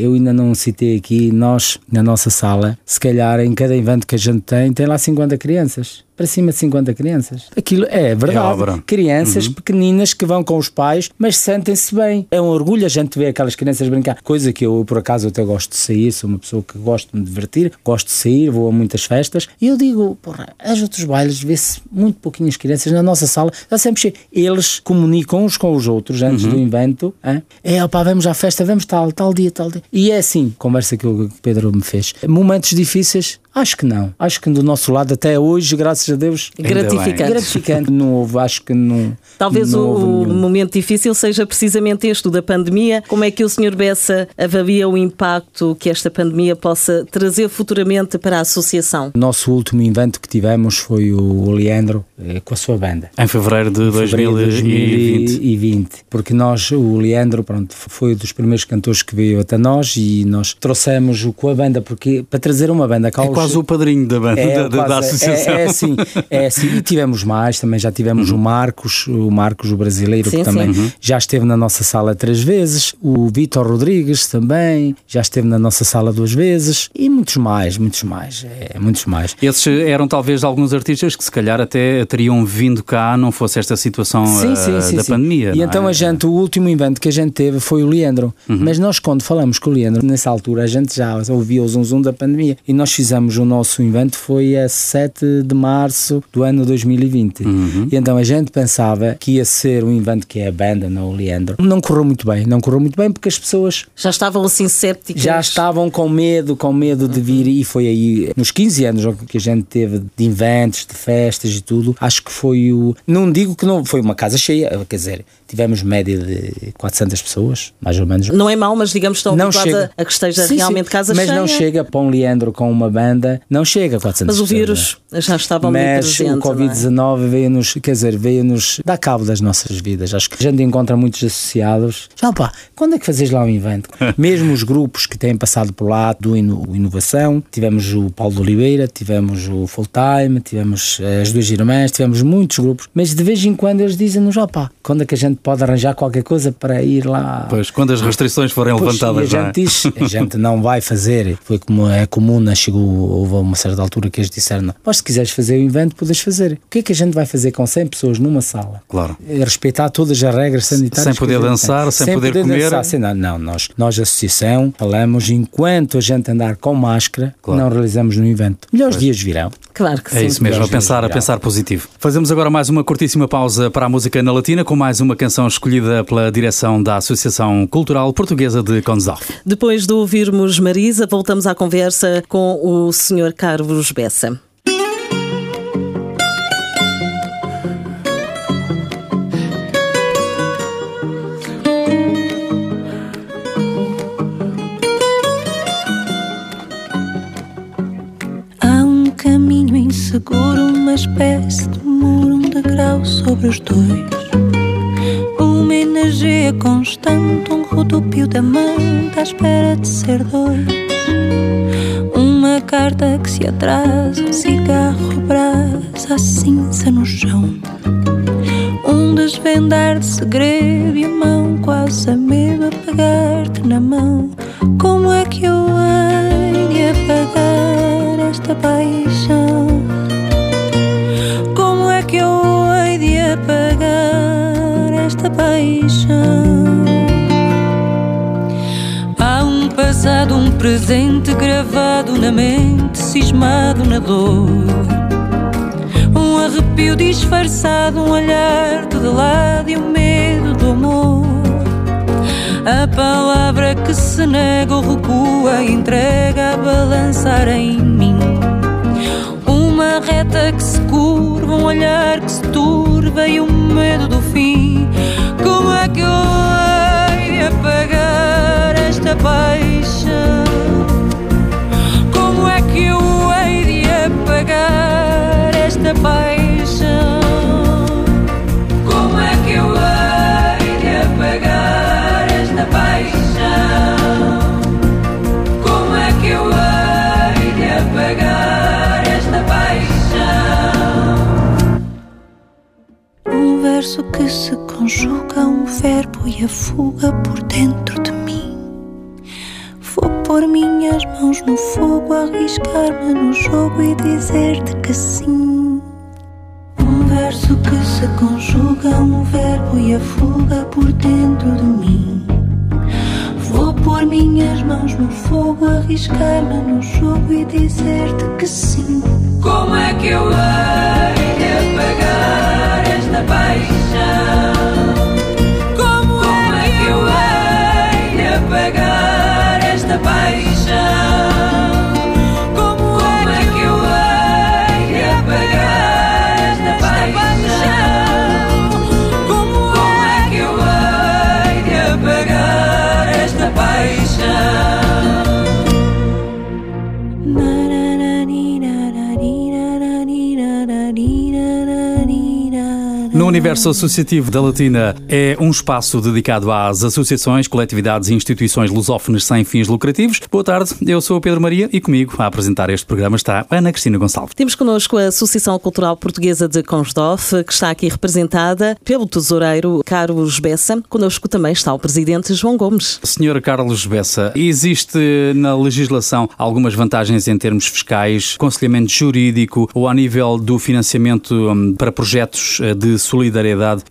D: eu ainda não citei aqui, nós, na nossa sala, se calhar em cada evento que a gente tem, tem lá 50 crianças. Para cima de 50 crianças. Aquilo é verdade.
C: obra.
D: Crianças pequeninas que vão com os pais, mas sentem-se bem. É um orgulho a gente ver aquelas crianças brincar. Coisa que eu, por acaso, até gosto de sair, sou uma pessoa que gosto de me divertir, gosto de sair, vou a muitas festas. E eu digo, porra, as outros bailes vê-se muito pouquinhas crianças na nossa sala, está sempre cheio. Eles comunicam uns com os outros antes do evento. hein? É, opá, vamos à festa, vamos tal, tal dia, tal dia. E é assim, conversa que o Pedro me fez. Momentos difíceis, Acho que não. Acho que do nosso lado, até hoje, graças a Deus,
B: Gratificante.
D: gratificante. Não houve, acho que não.
B: Talvez
D: não
B: o,
D: nenhum.
B: momento difícil seja precisamente este, o da pandemia. Como é que o Sr. Bessa avalia o impacto que esta pandemia possa trazer futuramente para a associação?
D: O nosso último evento que tivemos foi o Leandro eh, com a sua banda.
C: Em fevereiro de
D: Fevereiro de
C: 2020.
D: 2020. Porque nós, o Leandro, pronto, foi um dos primeiros cantores que veio até nós e nós trouxemos o com a banda porque para trazer uma banda
C: É
D: aos-
C: quase o padrinho da, banda,
D: É,
C: da, da- da
D: quase,
C: associação.
D: É, é assim, é assim. E tivemos mais, também já tivemos o Marcos, o Marcos, o brasileiro,
B: Sim,
D: que também
B: sim.
D: já esteve na nossa sala três vezes. O Vitor Rodrigues também já esteve na nossa sala duas vezes. E muitos mais, muitos mais. É, muitos mais.
C: Esses eram talvez alguns artistas que se calhar até teriam vindo cá, não fosse esta situação eh, da pandemia.
D: E
C: não
D: então
C: é?
D: a gente, o último evento que a gente teve foi o Leandro. Mas nós, quando falamos com o Leandro, nessa altura, a gente já ouvia o zum zum da pandemia. E nós fizemos o nosso evento, foi a 7 de março do ano 2020. E então a gente pensava que ia ser um evento que é a banda, não o Leandro. Não correu muito bem, não correu muito bem porque as pessoas
B: Já estavam assim sépticas?
D: já estavam com medo, com medo de vir e foi aí nos 15 anos que a gente teve de eventos, de festas e tudo. Acho que foi o. Não digo que não foi uma casa cheia, quer dizer, tivemos média de 400 pessoas, mais ou menos.
B: Não é mau, mas digamos estão
D: Não chega.
B: a, que esteja
D: Sim,
B: realmente
D: sim.
B: casa
D: Mas
B: cheia.
D: não chega para um Leandro com uma banda, não chega a 400
B: Mas o
D: pessoas,
B: vírus já estava ali
D: é? Mas
B: presente.
D: o
B: é?
D: Covid-19 veio-nos, quer dizer, veio-nos dar cabo das nossas vidas. Acho que a gente encontra muitos associados. Já pá, quando é que fazes lá um evento? Mesmo os grupos que têm passado por lá do Ino- Inovação, tivemos o Paulo de Oliveira, tivemos o Full Time, tivemos eh, as duas irmãs, tivemos muitos grupos, mas de vez em quando eles dizem-nos, já pá, quando é que a gente pode arranjar qualquer coisa para ir lá?
C: Pois, quando as restrições forem
D: Pois,
C: levantadas,
D: e a
C: não é?
D: gente diz, a gente não vai fazer. Foi como é comum, né? chegou, houve uma certa altura que eles disseram: não, mas se quiseres fazer o evento, podes fazer. O que é que a gente vai fazer com 100 pessoas numa sala?
C: Claro.
D: É Respeitar todas as regras sanitárias.
C: Sem poder dançar,
D: tem.
C: sem poder comer.
D: dançar, sem nada. não, nós, nós, associação, falamos enquanto a gente andar com máscara,
C: Claro.
D: não realizamos no evento. Melhores dias virão.
B: Claro que
C: É
B: sim.
C: isso mesmo, a pensar, a pensar positivo. Fazemos agora mais uma curtíssima pausa para a música na Latina, com mais uma canção escolhida pela direção da Associação Cultural Portuguesa de Consdorf.
B: Depois de ouvirmos Marisa, voltamos à conversa com o Sr. Carlos Bessa.
H: Há um caminho inseguro, uma espécie de muro, um degrau sobre os dois. Uma energia constante, um rodopio da manta à espera de ser dois. Uma carta que se atrasa, um cigarro brasa, a cinza no chão. Um desvendar de segredo e a mão quase a medo a pegar-te na mão. Como é que eu hei de apagar esta paixão? Presente gravado na mente, cismado na dor. Um arrepio disfarçado, um olhar de lado e o medo do amor. A palavra que se nega ou recua, entrega a balançar em mim. Uma reta que se curva, um olhar que se turva e o medo do fim. Como é que eu hei de apagar esta paixão? Arriscar-me no jogo e dizer-te que sim. Verso que se conjuga, um verbo e a fuga por dentro de mim. Vou pôr minhas mãos no fogo, arriscar-me no jogo e dizer-te que sim. Como é que eu hei de apagar esta paixão? Como, é que eu hei de apagar esta paixão?
C: Universo associativo da Latina é um espaço dedicado às associações, coletividades e instituições lusófonas sem fins lucrativos. Boa tarde, eu sou o Pedro Maria e comigo a apresentar este programa está Ana Cristina Gonçalves.
B: Temos connosco a Associação Cultural Portuguesa de Consdof, que está aqui representada pelo tesoureiro Carlos Bessa. Connosco também está o presidente João Gomes.
C: Senhora Carlos Bessa, existe na legislação algumas vantagens em termos fiscais, aconselhamento jurídico ou a nível do financiamento hum, para projetos eh, de solidariedade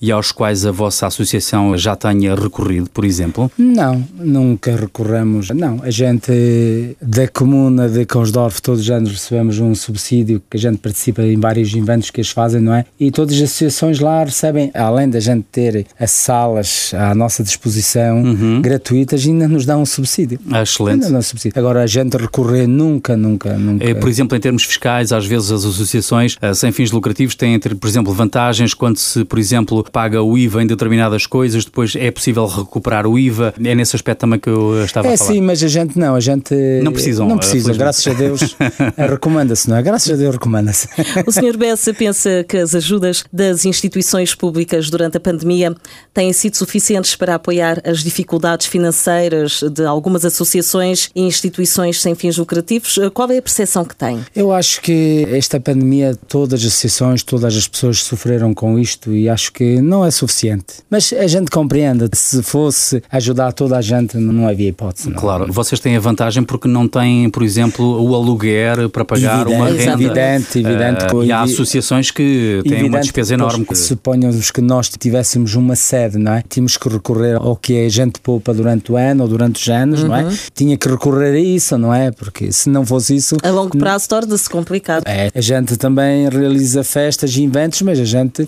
C: e aos quais a vossa associação já tenha recorrido, por exemplo?
D: Não, nunca recorremos. Não, a gente da comuna de Consdorf todos os anos recebemos um subsídio que a gente participa em vários eventos que eles fazem, não é? E todas as associações lá recebem, além da gente ter as salas à nossa disposição gratuitas, ainda nos dão um subsídio.
C: Ah, Excelente.
D: Ainda dão um subsídio. Agora a gente recorrer nunca, nunca, nunca.
C: É, por exemplo, em termos fiscais, às vezes as associações eh, sem fins lucrativos têm, por exemplo, vantagens quando se, por exemplo, paga o IVA em determinadas coisas, depois é possível recuperar o IVA. É nesse aspecto também que eu estava
D: é,
C: a falar.
D: É sim, mas a gente não, a gente
C: não precisam.
D: Não precisam, graças a Deus. recomenda-se, não é? Graças a Deus recomenda-se.
B: O Sr. Bessa pensa que as ajudas das instituições públicas durante a pandemia têm sido suficientes para apoiar as dificuldades financeiras de algumas associações e instituições sem fins lucrativos. Qual é a percepção que tem?
D: Eu acho que esta pandemia, todas as associações, todas as pessoas sofreram com isto e acho que não é suficiente. Mas a gente compreende, se fosse ajudar toda a gente, não havia hipótese. Não.
C: Claro, vocês têm a vantagem porque não têm, por exemplo, o aluguer para pagar
D: evidente,
C: uma renda.
D: Evidente, evidente.
C: Uh, e há associações que têm uma despesa enorme.
D: Suponhamos que nós tivéssemos uma sede, não é? Tínhamos que recorrer ao que a gente poupa durante o ano ou durante os anos, uhum. não é? Uhum. Tinha que recorrer a isso, não é? Porque se não fosse isso.
B: A longo prazo torna-se complicado.
D: É, a gente também realiza festas e eventos, mas a gente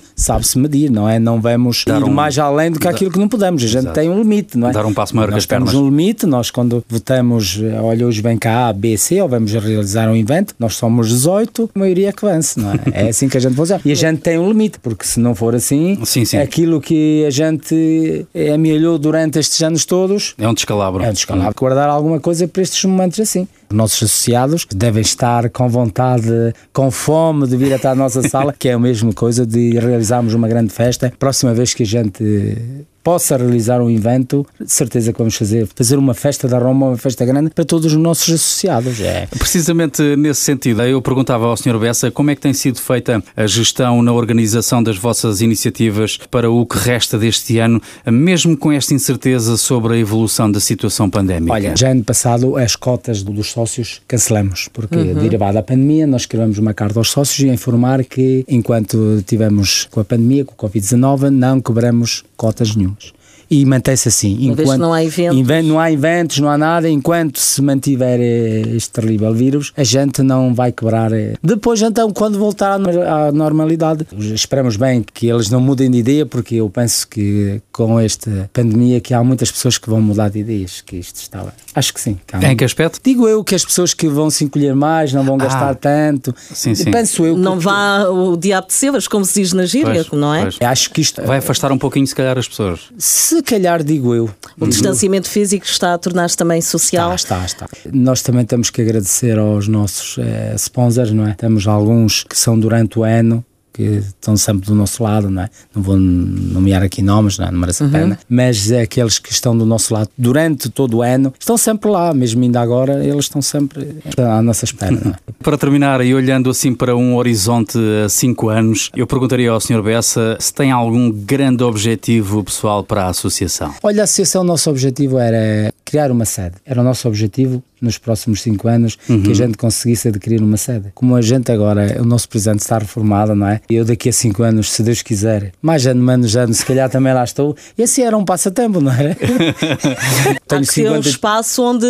D: sabe-se medir, não é? Não vamos Dar ir um... mais além do que aquilo que não podemos. A gente Exato. tem um limite, não é?
C: Dar um passo maior
D: nós
C: que as pernas.
D: temos um limite, nós quando votamos, olha, hoje vem cá A, B, C, ou vamos realizar um evento, nós somos 18, a maioria é que vence, não é? É assim que a gente funciona. E a gente tem um limite, porque se não for assim,
C: sim, sim.
D: aquilo que a gente amelhou durante estes anos todos
C: é um descalabro.
D: É um descalabro. Guardar alguma coisa para estes momentos assim. Os nossos associados devem estar com vontade, com fome de vir até à nossa sala, que é a mesma coisa de realizarmos uma grande festa. Próxima vez que a gente possa realizar um evento, de certeza que vamos fazer, fazer uma festa da Roma, uma festa grande para todos os nossos associados. É.
C: Precisamente nesse sentido, eu perguntava ao Sr. Bessa como é que tem sido feita a gestão na organização das vossas iniciativas para o que resta deste ano, mesmo com esta incerteza sobre a evolução da situação pandémica.
D: Olha, já ano passado as cotas dos sócios cancelamos, porque uhum. derivada da pandemia nós escrevemos uma carta aos sócios e informar que enquanto tivemos com a pandemia, com o Covid-19, não cobramos cotas nenhumas e mantém-se assim.
B: Enquanto não há eventos.
D: não há eventos, não há nada, enquanto se mantiver eh, este terrível vírus, a gente não vai quebrar. Eh. Depois, então, quando voltar à normalidade, esperamos bem que eles não mudem de ideia, porque eu penso que com esta pandemia que há muitas pessoas que vão mudar de ideias, que isto estava. Acho que sim.
C: Em que aspecto?
D: Digo eu que as pessoas que vão se encolher mais, não vão ah, gastar tanto.
C: Sim, sim.
D: Penso eu
B: Não vá o diabo de Sebas, como se diz na gíria, pois, não é?
D: Pois. Acho que isto.
C: Vai afastar um pouquinho, se calhar, as pessoas.
D: Se se calhar, digo eu.
B: O distanciamento físico está a tornar-se também social?
D: Está, está, está. Nós também temos que agradecer aos nossos eh, sponsors, não é? Temos alguns que são durante o ano que estão sempre do nosso lado, não é? Não vou nomear aqui nomes, não, é? não merece a uhum. pena, mas é aqueles que estão do nosso lado durante todo o ano estão sempre lá, mesmo ainda agora, eles estão sempre à nossa espera. É?
C: Para terminar, e olhando assim para um horizonte a cinco anos, eu perguntaria ao Sr. Bessa se tem algum grande objetivo pessoal para a associação.
D: Olha, a associação, o nosso objetivo era criar uma sede. Era o nosso objetivo nos próximos cinco anos uhum. que a gente conseguisse adquirir uma sede. Como a gente agora, o nosso presidente está reformado, não é? Eu daqui a cinco anos, se Deus quiser, mais ano, menos ano, se calhar também lá estou. E assim era um passatempo, não era?
B: Tenho Há que 50... um espaço onde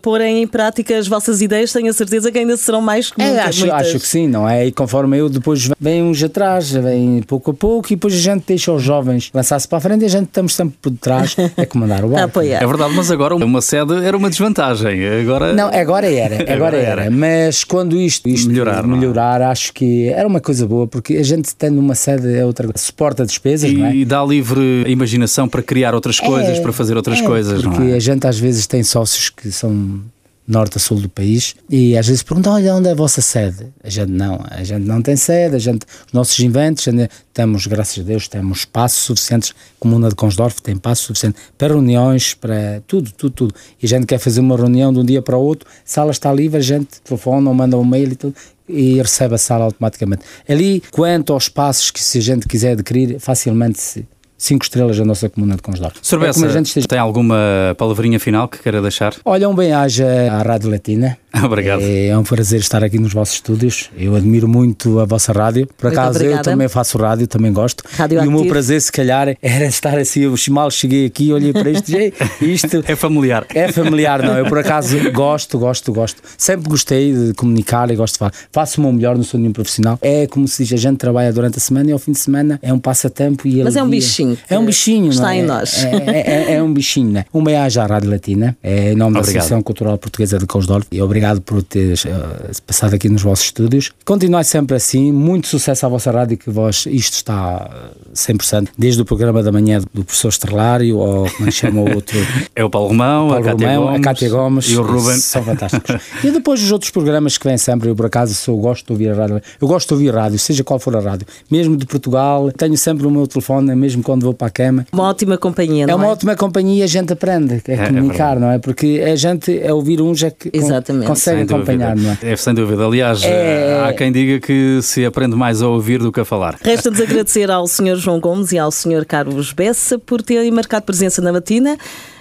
B: porem em prática as vossas ideias, tenho a certeza que ainda serão mais que
D: é, acho,
B: muitas.
D: acho que sim, não é? E conforme eu, depois vem uns atrás, vem pouco a pouco, e depois a gente deixa os jovens lançar-se para a frente e a gente estamos sempre por detrás a comandar o barco.
C: É verdade, mas agora uma sede era uma desvantagem. Agora.
D: Não, agora era, agora, agora era. era. Mas quando isto, isto melhorar, melhorar acho que era uma coisa boa, porque a gente tendo uma sede é outra coisa. Suporta despesas,
C: e,
D: não é?
C: E dá livre imaginação para criar outras é, coisas, para fazer outras
D: é,
C: coisas,
D: porque
C: não é?
D: a gente às vezes tem sócios que são norte a sul do país e às vezes perguntam, olha, onde é a vossa sede? A gente não, a gente não tem sede, a gente, os nossos inventos, temos, graças a Deus, temos espaços suficientes, a Comuna de Consdorf tem espaço suficiente para reuniões, para tudo, tudo, tudo. E a gente quer fazer uma reunião de um dia para o outro, a sala está livre, a gente telefona ou manda um mail e tudo, e recebe a sala automaticamente. Ali, quanto aos espaços que se a gente quiser adquirir, facilmente se cinco estrelas da nossa comuna de Consdor.
C: Sr. Bessa, é esteja... tem alguma palavrinha final que queira deixar?
D: Olha, um bem-aja à Rádio Latina.
C: Obrigado.
D: É, é, um prazer estar aqui nos vossos estúdios. Eu admiro muito a vossa rádio. Por muito acaso obrigada. eu também faço rádio, também gosto.
B: Rádio
D: e
B: ativo.
D: o meu prazer, se calhar, era estar assim. Eu mal cheguei aqui, olhei para isto isto
C: é familiar.
D: É familiar, não. Eu por acaso gosto, gosto, gosto. Sempre gostei de comunicar e gosto de falar. Faço o meu melhor, não sou nenhum profissional. É como se diz, a gente trabalha durante a semana e ao fim de semana é um passatempo e
B: Mas é um bichinho.
D: É um bichinho,
B: Está
D: é?
B: em nós.
D: É, é, é, é um bichinho, né? Um beijo à Rádio Latina, é em nome Obrigado. da Associação Cultural Portuguesa de Cousdorf e obrigado obrigado por ter uh, passado aqui nos vossos estúdios. Continuai sempre assim, muito sucesso à vossa rádio, que vós, isto está 100%, desde o programa da manhã do professor Estrelário, ou como é que chama o outro?
C: É o Paulo Romão,
D: Paulo
C: a, Cátia
D: Romão,
C: Gomes,
D: a Cátia Gomes
C: e o Ruben.
D: São fantásticos. e depois os outros programas que vêm sempre, eu por acaso sou, gosto de ouvir a rádio, eu gosto de ouvir a rádio, seja qual for a rádio, mesmo de Portugal, tenho sempre o meu telefone, mesmo quando vou para a cama.
B: Uma ótima companhia,
D: É uma ótima companhia e a gente aprende, é,
C: é
D: comunicar,
C: verdade.
D: não é? Porque a gente, é ouvir uns é que
B: Exatamente.
D: Consegue
C: Sem dúvida.
D: acompanhar, não é?
C: É sem dúvida. Aliás,
D: É-
C: há quem diga que se aprende mais a ouvir do que a falar.
B: Resta-nos agradecer ao Sr. João Gomes e ao Sr. Carlos Bessa por terem marcado presença na matina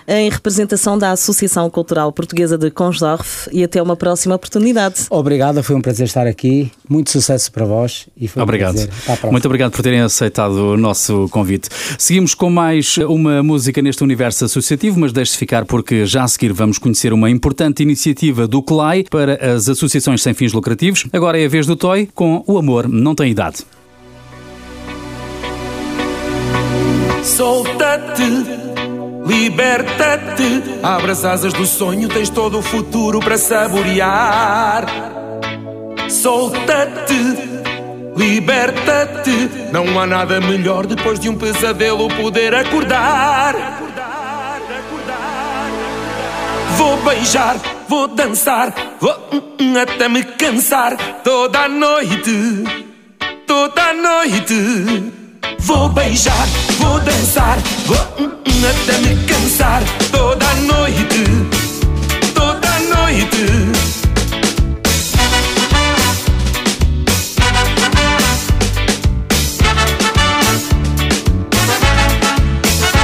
B: em representação da Associação Cultural Portuguesa de Consdorf e até uma próxima oportunidade.
D: Obrigado, foi um prazer estar aqui. Muito sucesso para vós e foi um
C: Obrigado.
D: prazer. À próxima.
C: Muito obrigado por terem aceitado o nosso convite. Seguimos com mais uma música neste universo associativo, mas deixe-se ficar porque já a seguir vamos conhecer uma importante iniciativa do CLAI para as associações sem fins lucrativos. Agora é a vez do Toy com O Amor Não Tem Idade.
I: Solta-te, liberta-te, abre as asas do sonho, tens todo o futuro para saborear. Solta-te, liberta-te, não há nada melhor depois de um pesadelo poder acordar. Vou beijar, vou dançar, vou hum, hum, até me cansar toda a noite, toda a noite. Vou beijar, vou dançar, vou hum, hum, até me cansar toda noite, toda noite.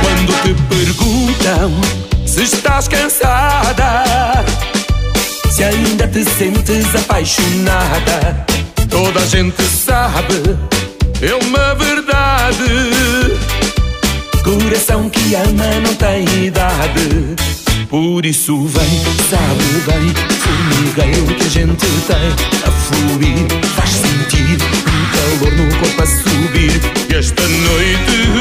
I: Quando te perguntam se estás cansada, se ainda te sentes apaixonada, toda a gente sabe, é uma verdade. Coração que ama não tem idade. Por isso vem, sabe bem, formigueiro que a gente tem a fluir, faz sentir um calor no corpo a subir. E esta noite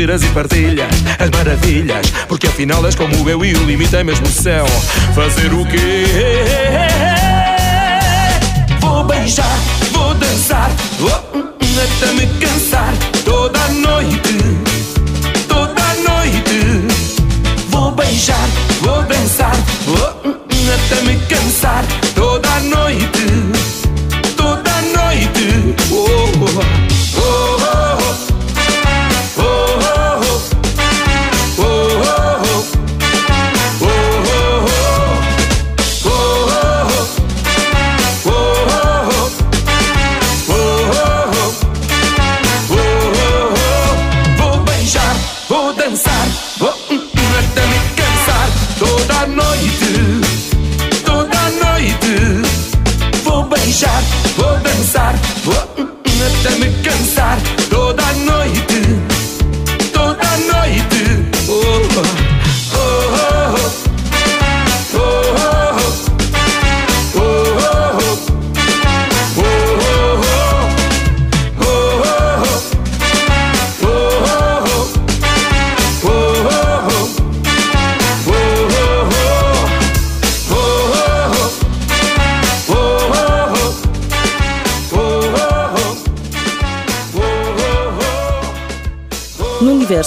I: giras e partilhas As maravilhas Porque afinal és como eu e o limite é mesmo o céu Fazer o quê? Vou beijar, vou dançar oh, hum, hum, Até me cansar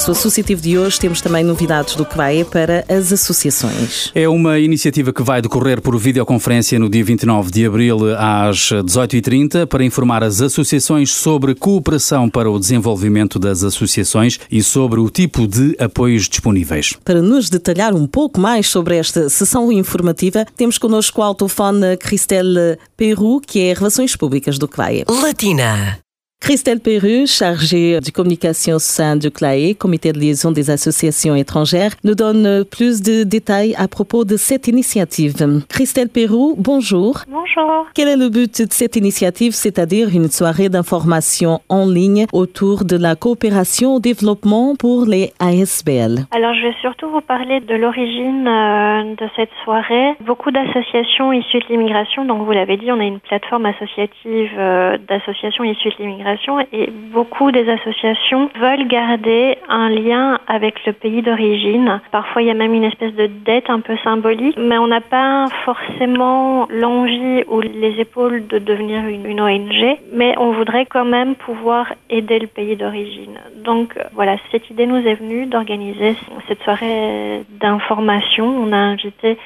B: universo associativo de hoje temos também novidades do CVAE para as associações.
C: É uma iniciativa que vai decorrer por videoconferência no dia 29 de abril às 18h30 para informar as associações sobre cooperação para o desenvolvimento das associações e sobre o tipo de apoios disponíveis.
B: Para nos detalhar um pouco mais sobre esta sessão informativa, temos connosco ao telefone Christelle Peru, que é Relações Públicas do CVAE.
J: Latina.
B: Christelle Perru, chargée de communication au sein du CLAE, Comité de liaison des associations étrangères, nous donne plus de détails à propos de cette initiative. Christelle Perru, bonjour.
K: Bonjour.
B: Quel est le but de cette initiative, c'est-à-dire une soirée d'information en ligne autour de la coopération au développement pour les ASBL
K: Alors, je vais surtout vous parler de l'origine euh, de cette soirée. Beaucoup d'associations issues de l'immigration, donc vous l'avez dit, on a une plateforme associative euh, d'associations issues de l'immigration et beaucoup des associations veulent garder un lien avec le pays d'origine. Parfois, il y a même une espèce de dette un peu symbolique, mais on n'a pas forcément l'envie ou les épaules de devenir une, ONG, mais on voudrait quand même pouvoir aider le pays d'origine. Donc voilà, cette idée nous est venue d'organiser cette soirée d'information. On a invité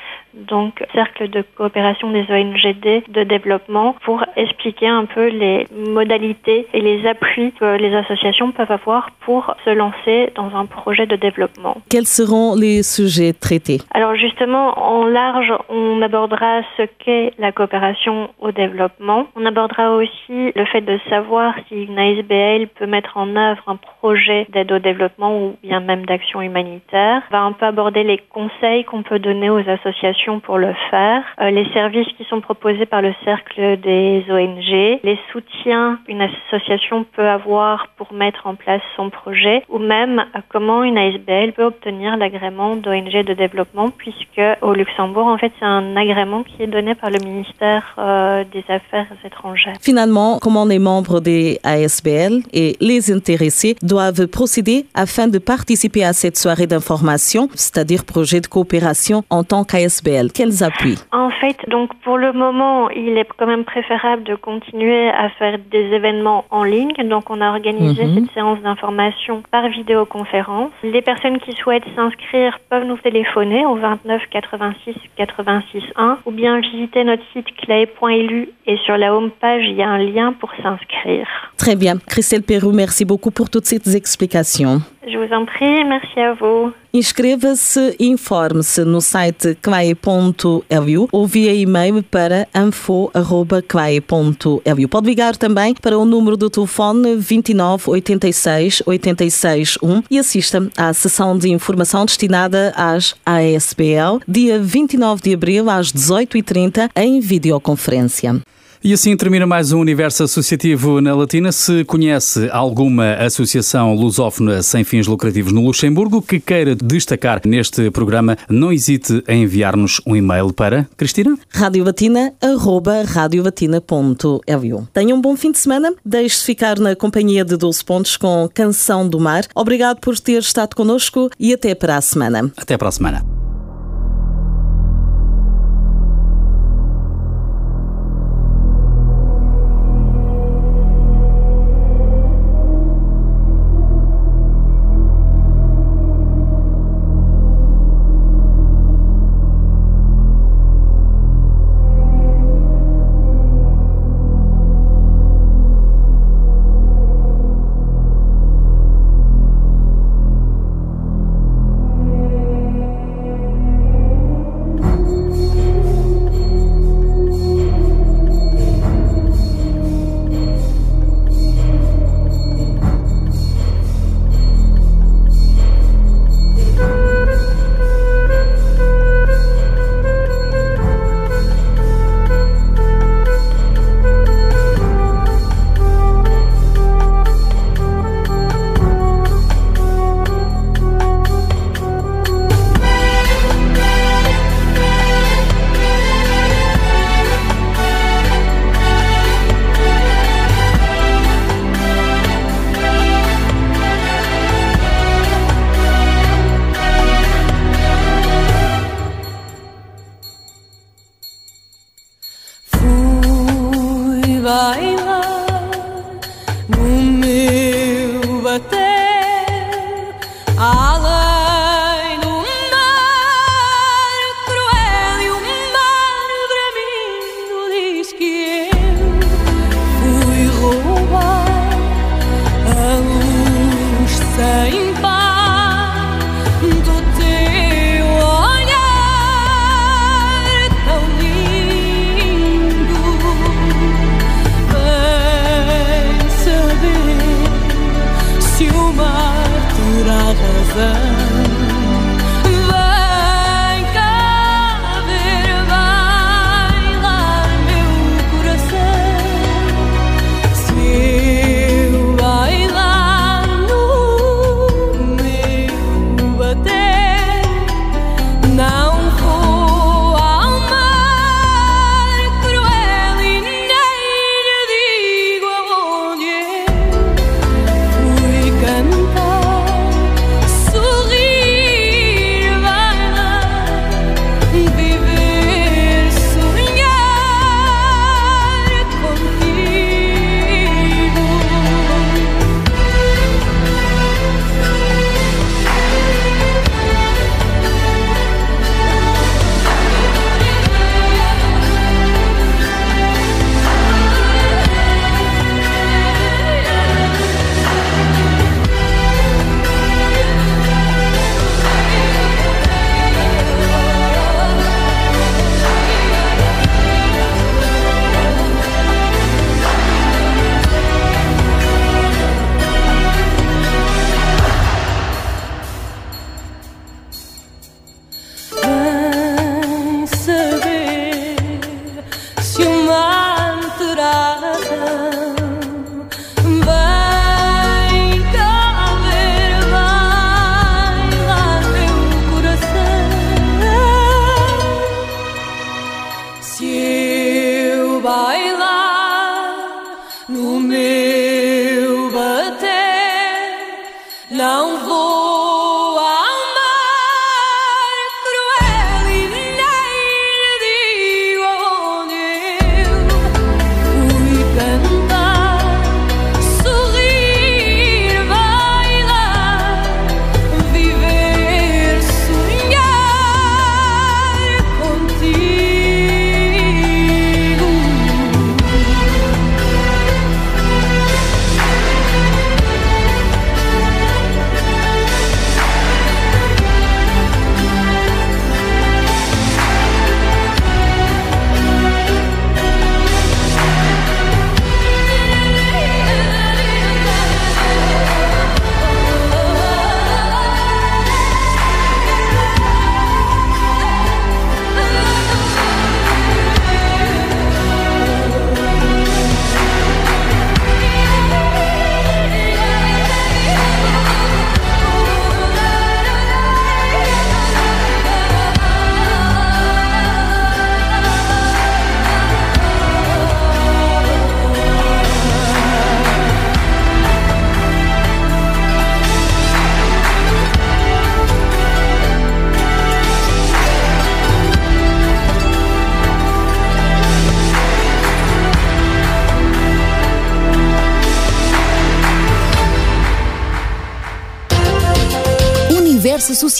K: donc cercle de coopération des ONGD de développement pour expliquer un peu les modalités et les appuis que les associations peuvent avoir pour se lancer dans un projet de développement.
B: Quels seront les sujets traités?
K: Alors justement, en large, on abordera ce qu'est la coopération au développement. On abordera aussi le fait de savoir si une ASBL peut mettre en œuvre un projet d'aide au développement ou bien même d'action humanitaire. On va un peu aborder les conseils qu'on peut donner aux associations pour le faire, euh, les services qui sont proposés par le cercle des ONG, les soutiens une association peut avoir pour mettre en place son projet, ou même euh, comment une ASBL peut obtenir l'agrément d'ONG de développement, puisque au Luxembourg, en fait, c'est un agrément qui est donné par le ministère euh, des Affaires étrangères.
B: Finalement, comment les membres des ASBL et les intéressés doivent procéder afin de participer à cette soirée d'information, c'est-à-dire projet de coopération en tant qu'ASBL Quels appuis
K: En fait, donc pour le moment, il est quand même préférable de continuer à faire des événements en ligne. Donc on a organisé
B: Mhm.
K: cette séance d'information par vidéoconférence. Les personnes qui souhaitent s'inscrire peuvent nous téléphoner au 29 86 86 1 ou bien visiter notre site clae.lu et sur la home page, il y a un lien pour s'inscrire.
B: Très bien. Christelle Perru, merci beaucoup pour toutes ces explications.
K: Je vous en prie, merci à vous.
B: Inscreva-se e informe-se no site clae.lu ou via e-mail para info.clae.lu. Pode ligar também para o número do telefone 29 86 86 1 e assista à sessão de informação destinada às ASBL, dia 29 de abril às 18h30 em videoconferência.
C: E assim termina mais um universo associativo na Latina. Se conhece alguma associação lusófona sem fins lucrativos no Luxemburgo que queira destacar neste programa, não hesite em enviar-nos um e-mail para Cristina.
B: radiovatina.radiovatina.lu Tenham um bom fim de semana. Deixe-se ficar na companhia de 12 pontos com Canção do Mar. Obrigado por ter estado connosco e até para a semana.
C: Até para a semana.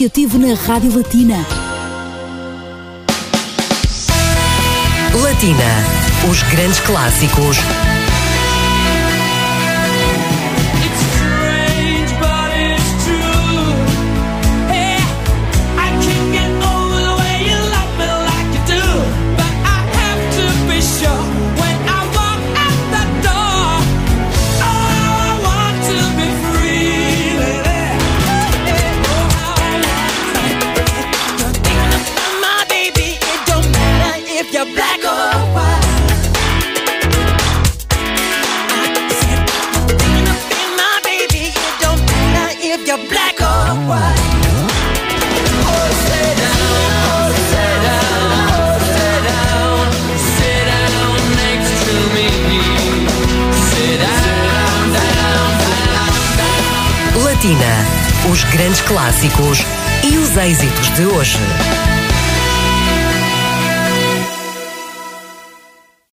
A: Associativo na Rádio Latina.
J: Latina. Os grandes clássicos Os grandes clássicos e os êxitos de hoje.